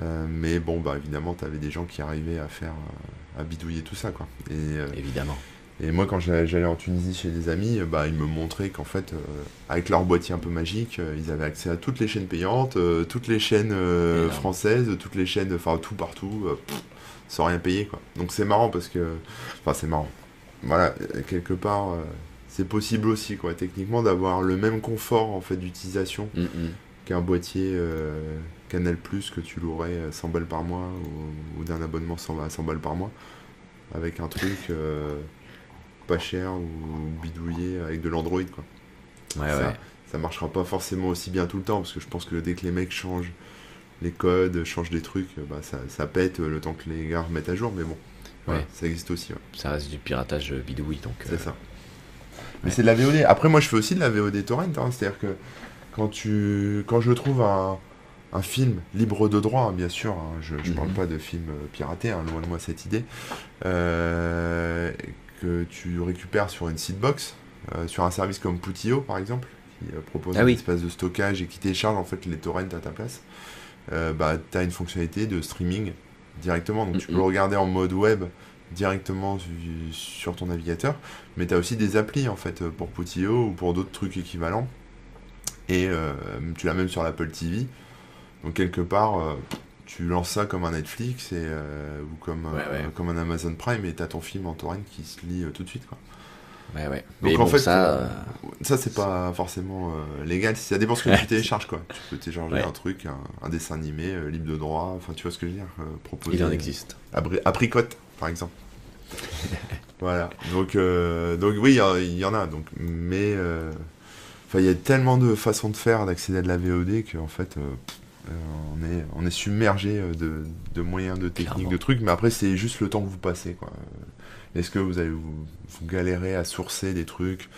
Euh, mais bon, bah évidemment, tu avais des gens qui arrivaient à faire, euh, à bidouiller tout ça, quoi. Et, euh, Évidemment. et moi, quand j'allais en Tunisie chez des amis, bah, ils me montraient qu'en fait, euh, avec leur boîtier un peu magique, ils avaient accès à toutes les chaînes payantes, toutes les chaînes françaises, toutes les chaînes, enfin tout partout, pff, sans rien payer, quoi. Donc c'est marrant parce que, enfin c'est marrant. Voilà, quelque part, c'est possible aussi, quoi, techniquement, d'avoir le même confort en fait d'utilisation Mhm. qu'un boîtier euh, Canal Plus que tu louerais 100 balles par mois ou, d'un abonnement 100, à 100 balles par mois avec un truc pas cher ou bidouillé avec de l'Android quoi. Ouais, ça, ouais. ça marchera pas forcément aussi bien tout le temps parce que je pense que dès que les mecs changent les codes, changent des trucs, bah, ça, ça pète le temps que les gars remettent à jour. Mais bon, ouais. ça existe aussi. Ouais. Ça reste du piratage bidouille donc. C'est ça. Mais c'est de la VOD. Après, moi, je fais aussi de la VOD torrent. Hein, C'est-à-dire que quand, tu... quand je trouve un, un film libre de droit, hein, bien sûr, hein, je ne parle pas de film piraté, loin de moi cette idée, euh, que tu récupères sur une seedbox, euh, sur un service comme Putio par exemple, qui euh, propose ah un oui. espace de stockage et qui télécharge en fait les torrents à ta place, euh, bah, tu as une fonctionnalité de streaming directement. Donc mm -hmm. tu peux le regarder en mode web directement sur ton navigateur, mais tu as aussi des applis en fait pour Putio ou pour d'autres trucs équivalents. Et euh, tu l'as même sur l'Apple TV. Donc quelque part, euh, tu lances ça comme un Netflix et, euh, ou comme, ouais, ouais. comme un Amazon Prime et tu as ton film en torrent qui se lit tout de suite. Quoi. Ouais, ouais. Donc Mais en bon, fait, ça, euh, ça c'est pas forcément euh, légal. Ça dépend ce que tu télécharges quoi. Tu peux télécharger Ouais. un truc, un, un dessin animé euh, libre de droit. Enfin, tu vois ce que je veux dire euh, proposé, il en euh, existe. Abri- Apricot, par exemple. [LAUGHS] voilà. Donc, euh, donc oui, il y en a. Donc, mais euh, enfin, il y a tellement de façons de faire d'accéder à de la VOD qu'en fait, euh, euh, on est on est submergé euh, de, de moyens, de techniques, Clairement. de trucs. Mais après, c'est juste le temps que vous passez quoi. Est-ce que vous allez vous, vous galérer à sourcer des trucs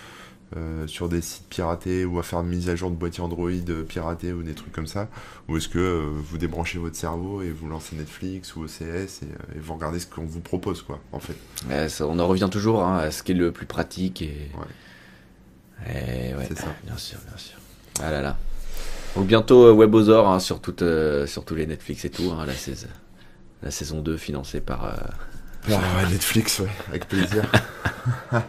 euh, sur des sites piratés ou à faire une mise à jour de boîtier Android euh, piraté ou des trucs comme ça? Ou est-ce que euh, vous débranchez votre cerveau et vous lancez Netflix ou OCS et, euh, et vous regardez ce qu'on vous propose quoi en fait? Ouais, ça, on en revient toujours hein, à ce qui est le plus pratique et. Ouais. Et ouais, C'est ça. bien sûr, bien sûr. Ah là là. Donc bientôt euh, Webosaur hein, sur, toutes, euh, sur tous les Netflix et tout, hein, la, saison, la saison 2 financée par. euh, Ah Netflix, ouais, avec plaisir. [LAUGHS] [LAUGHS]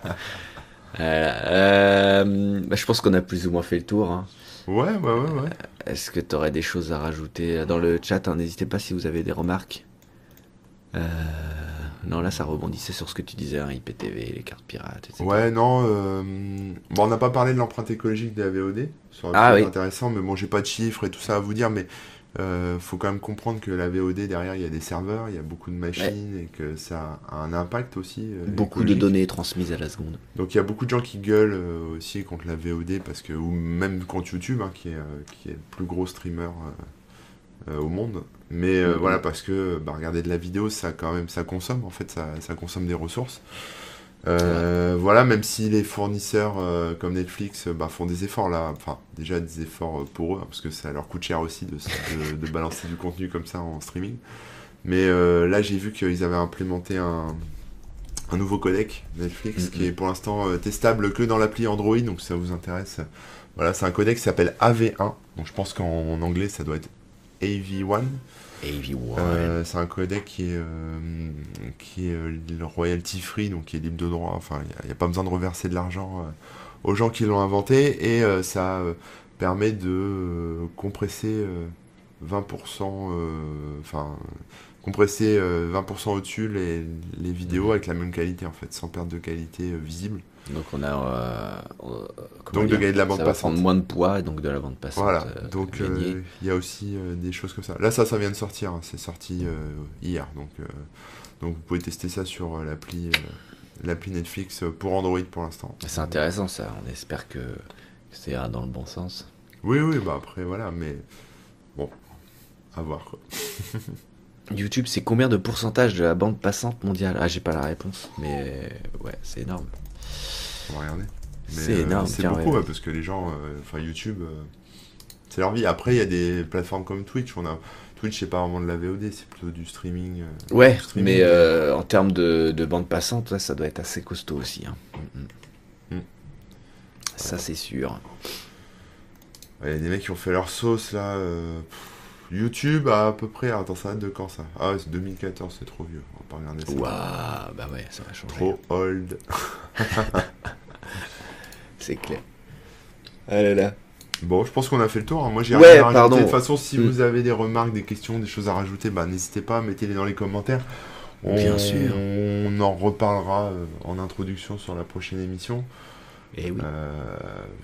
Euh, bah, je pense qu'on a plus ou moins fait le tour. hein. ouais, ouais, ouais, ouais. Est-ce que tu aurais des choses à rajouter? Dans le chat hein, N'hésitez pas si vous avez des remarques. Euh, non, là, ça rebondissait sur ce que tu disais, hein, IPTV, les cartes pirates, etc. Ouais, non. euh, Bon, on n'a pas parlé de l'empreinte écologique de la VOD. Ça aurait Ah oui. intéressant, mais bon, j'ai pas de chiffres et tout ça à vous dire, mais euh, faut quand même comprendre que la VOD derrière, il y a des serveurs, il y a beaucoup de machines et que ça a un impact aussi. euh, Beaucoup de données transmises à la seconde. Donc il y a beaucoup de gens qui gueulent aussi contre la VOD parce que ou même contre YouTube hein, qui est qui est le plus gros streamer au monde. Mais euh, voilà parce que bah, regarder de la vidéo ça quand même ça consomme en fait ça, ça consomme des ressources. Euh, voilà même si les fournisseurs euh, comme Netflix euh, bah, font des efforts là, enfin déjà des efforts euh, pour eux hein, parce que ça leur coûte cher aussi de, de, de balancer du contenu comme ça en streaming. Mais euh, là j'ai vu qu'ils avaient implémenté un un nouveau codec Netflix Mhm. qui est pour l'instant euh, testable que dans l'appli Android, donc si ça vous intéresse. euh, Voilà, c'est un codec qui s'appelle AV1, donc je pense qu'en en anglais ça doit être AV1. AV1. Euh, c'est un codec qui est, euh, qui est euh, royalty free, donc qui est libre de droit. Enfin, il n'y a, pas besoin de reverser de l'argent aux gens qui l'ont inventé et ça permet de compresser euh, 20%, euh, enfin compresser euh, 20% au-dessus les, les vidéos Mhm. avec la même qualité en fait, sans perte de qualité euh, visible. Donc on a. euh, euh, Donc de gagner de la bande ça va passante. moins de poids et donc de la bande passante. Voilà, euh, donc euh, il y a aussi euh, des choses comme ça. Là, ça, ça vient de sortir, hein, c'est sorti euh, hier, donc, euh, donc vous pouvez tester ça sur euh, l'appli euh, l'appli Netflix euh, pour Android pour l'instant. C'est intéressant ça. On espère que, c'est euh, dans le bon sens. Oui, oui, bah après, voilà, mais bon, à voir quoi. [LAUGHS] YouTube, c'est combien de pourcentage de la bande passante mondiale? Ah, j'ai pas la réponse, mais ouais, c'est énorme. On va regarder. C'est euh, énorme, C'est beaucoup, ouais. ouais, parce que les gens, euh, enfin YouTube, euh, c'est leur vie. Après, il y a des plateformes comme Twitch. On a Twitch, c'est pas vraiment de la VOD, c'est plutôt du streaming. Ouais, du streaming. mais en termes de, de bande passante, ouais, ça doit être assez costaud aussi. hein. Mm, mm. Mm. Ça, c'est sûr. Il y a des mecs qui ont fait leur sauce là. pff, YouTube à, à peu près. Attends, ça date de quand ça? Ah c'est 2014, c'est trop vieux. On va pas regarder ça. Waouh, bah ouais, ça va changer. Trop old. [LAUGHS] [LAUGHS] C'est clair. Ah là là. Bon, je pense qu'on a fait le tour. hein. Moi, j'ai Ouais, rien à rajouter. De toute façon, si Mm. vous avez des remarques, des questions, des choses à rajouter, bah, n'hésitez pas, mettez-les dans les commentaires. On, Bien sûr. On en reparlera euh, en introduction sur la prochaine émission. Et oui. Euh,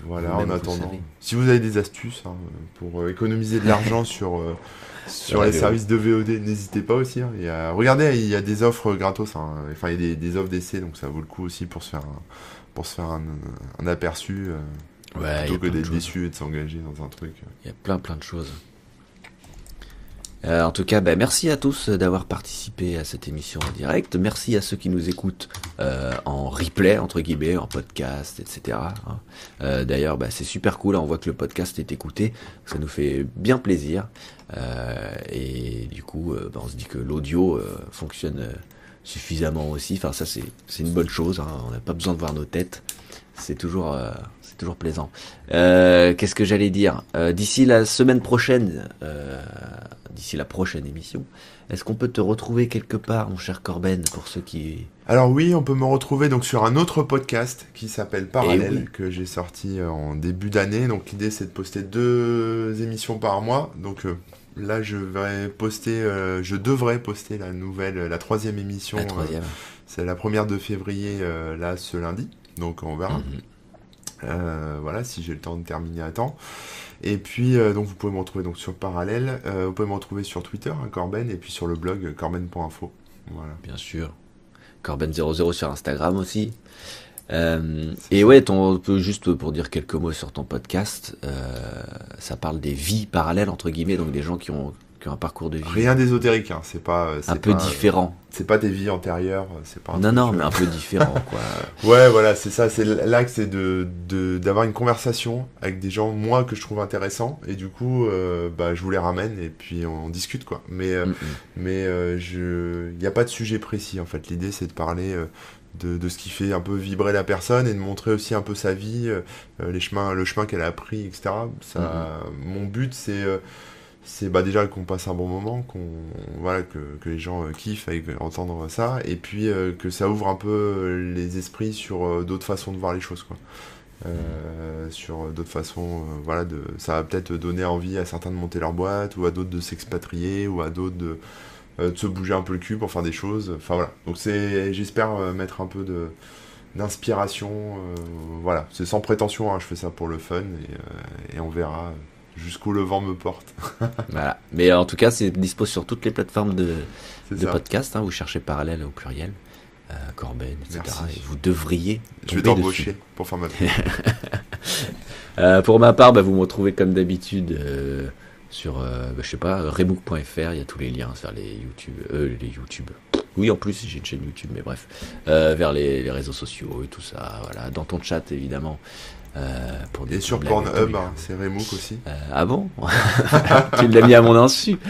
voilà, en attendant. Si vous avez des astuces hein, pour euh, économiser de l'argent [LAUGHS] sur, euh, sur la les services de VOD, n'hésitez pas aussi. hein. Regardez, il y a des offres gratos. hein. Enfin, il y a des, des offres d'essai, donc ça vaut le coup aussi pour se faire un, pour se faire un, un aperçu Ouais, plutôt que d'être déçu et de s'engager dans un truc. Il y a plein plein de choses. Euh, en tout cas, bah, merci à tous d'avoir participé à cette émission en direct. Merci à ceux qui nous écoutent euh, en replay, entre guillemets, en podcast, etc. hein. Euh, D'ailleurs, bah, c'est super cool. On voit que le podcast est écouté. Ça nous fait bien plaisir. Euh, et du coup, euh, bah, on se dit que l'audio euh, fonctionne euh, suffisamment aussi. Enfin, ça, c'est une bonne chose. hein. On n'a pas besoin de voir nos têtes. C'est toujours, euh, toujours plaisant. Euh, Qu'est-ce que j'allais dire? Euh, D'ici la semaine prochaine, euh, d'ici la prochaine émission, est-ce qu'on peut te retrouver quelque part, mon cher Corben, pour ceux qui... Alors oui, on peut me retrouver donc sur un autre podcast qui s'appelle Parallèle Eh oui. que j'ai sorti en début d'année. Donc l'idée c'est de poster deux émissions par mois. Donc là je vais poster, je devrais poster la nouvelle, la troisième émission. La troisième. c'est la première de février là ce lundi. Donc on verra. Mhm. Euh, voilà, si j'ai le temps de terminer à temps. Et puis, euh, donc vous pouvez me retrouver donc sur Parallèle. Euh, vous pouvez me retrouver sur Twitter, hein, Corben, et puis sur le blog corben.info. Voilà. Bien sûr. Corben00 sur Instagram aussi. Et ouais, ton, on peut juste pour dire quelques mots sur ton podcast, ça parle des vies parallèles, entre guillemets, donc des gens qui ont, qui ont un parcours de vie Rien d'ésotérique, hein, c'est pas. euh, un peu pas, différent. C'est pas tes vies antérieures, euh, c'est pas. un Non, non, euh, mais un peu différent, [LAUGHS] quoi. Ouais, voilà, c'est ça. C'est l'axe, c'est de d'avoir une conversation avec des gens moi que je trouve intéressants, et du coup, euh, bah, je vous les ramène et puis on discute quoi. Mais euh, Mm, mais euh, je, il n'y a pas de sujet précis en fait. L'idée c'est de parler euh, de, de ce qui fait un peu vibrer la personne et de montrer aussi un peu sa vie, euh, euh, les chemins, le chemin qu'elle a pris, etc. Ça, Mon but c'est euh, c'est bah, déjà qu'on passe un bon moment, qu'on voilà que, les gens euh, kiffent avec entendre ça, et puis euh, que ça ouvre un peu euh, les esprits sur euh, d'autres façons de voir les choses quoi. Euh, sur d'autres façons, euh, voilà, de, ça va peut-être donner envie à certains de monter leur boîte, ou à d'autres de s'expatrier, ou à d'autres de, euh, se bouger un peu le cul pour faire des choses. Enfin voilà. Donc c'est, j'espère euh, mettre un peu d'inspiration. euh, voilà, c'est sans prétention. hein, je fais ça pour le fun euh, et on verra jusqu'où le vent me porte. [LAUGHS] Voilà. Mais en tout cas, c'est dispo sur toutes les plateformes de, de podcast. hein, vous cherchez parallèle au pluriel, euh, Corben, etc. Merci. Et vous devriez. Je vais t'embaucher pour faire ma. [LAUGHS] Euh, pour ma part, bah, vous me retrouvez comme d'habitude euh, sur, euh, bah, je sais pas, remook.fr. Il y a tous les liens vers les YouTube, euh, les YouTube. Oui, en plus, j'ai une chaîne YouTube, mais bref, vers les, les réseaux sociaux et tout ça. Voilà, dans ton chat évidemment. Euh, pour des Et sur Pornhub, hein, c'est Remook aussi. Euh, ah bon [LAUGHS] Tu l'as mis à mon insu. [LAUGHS]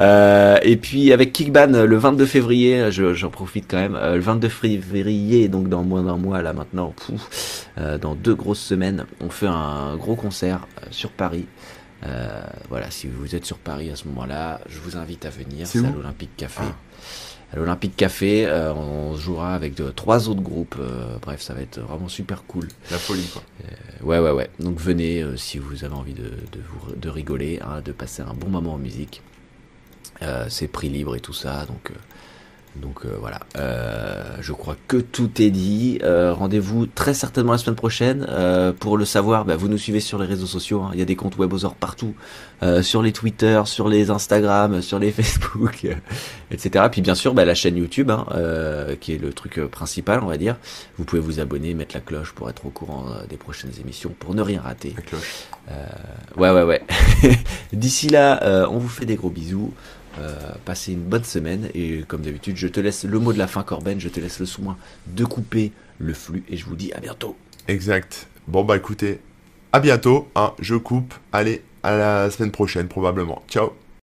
Euh, et puis avec Kickban le 22 février, je- j'en profite quand même, euh, le 22 février, donc dans moins d'un mois là maintenant, pouf, euh, dans deux grosses semaines, on fait un gros concert sur Paris. Voilà, si vous êtes sur Paris à ce moment-là, je vous invite à venir. Où l'Olympique Café. Ah. À l'Olympique Café, euh, on jouera avec de, trois autres groupes. euh, bref, ça va être vraiment super cool. La folie quoi. Ouais, ouais, ouais. Donc venez euh, si vous avez envie de, de, vous, de rigoler, hein, de passer un bon moment en musique. Euh, c'est prix libre et tout ça, donc, euh, donc euh, voilà. Euh, je crois que tout est dit. Euh, Rendez-vous très certainement la semaine prochaine. Euh, pour le savoir, bah, vous nous suivez sur les réseaux sociaux. hein. Il y a des comptes Webosaur partout, euh, sur les Twitter, sur les Instagram, sur les [LAUGHS] Facebook, euh, etc. Puis bien sûr, bah, la chaîne YouTube, hein, euh, qui est le truc principal, on va dire. Vous pouvez vous abonner, mettre la cloche pour être au courant des prochaines émissions, pour ne rien rater. La cloche. Ouais, ouais, ouais. [LAUGHS] D'ici là, euh, on vous fait des gros bisous. Euh, passez une bonne semaine et comme d'habitude, je te laisse le mot de la fin, Corben. Je te laisse le soin de couper le flux et je vous dis à bientôt. Exact. Bon bah écoutez, à bientôt. hein, je coupe. Allez, à la semaine prochaine probablement. Ciao.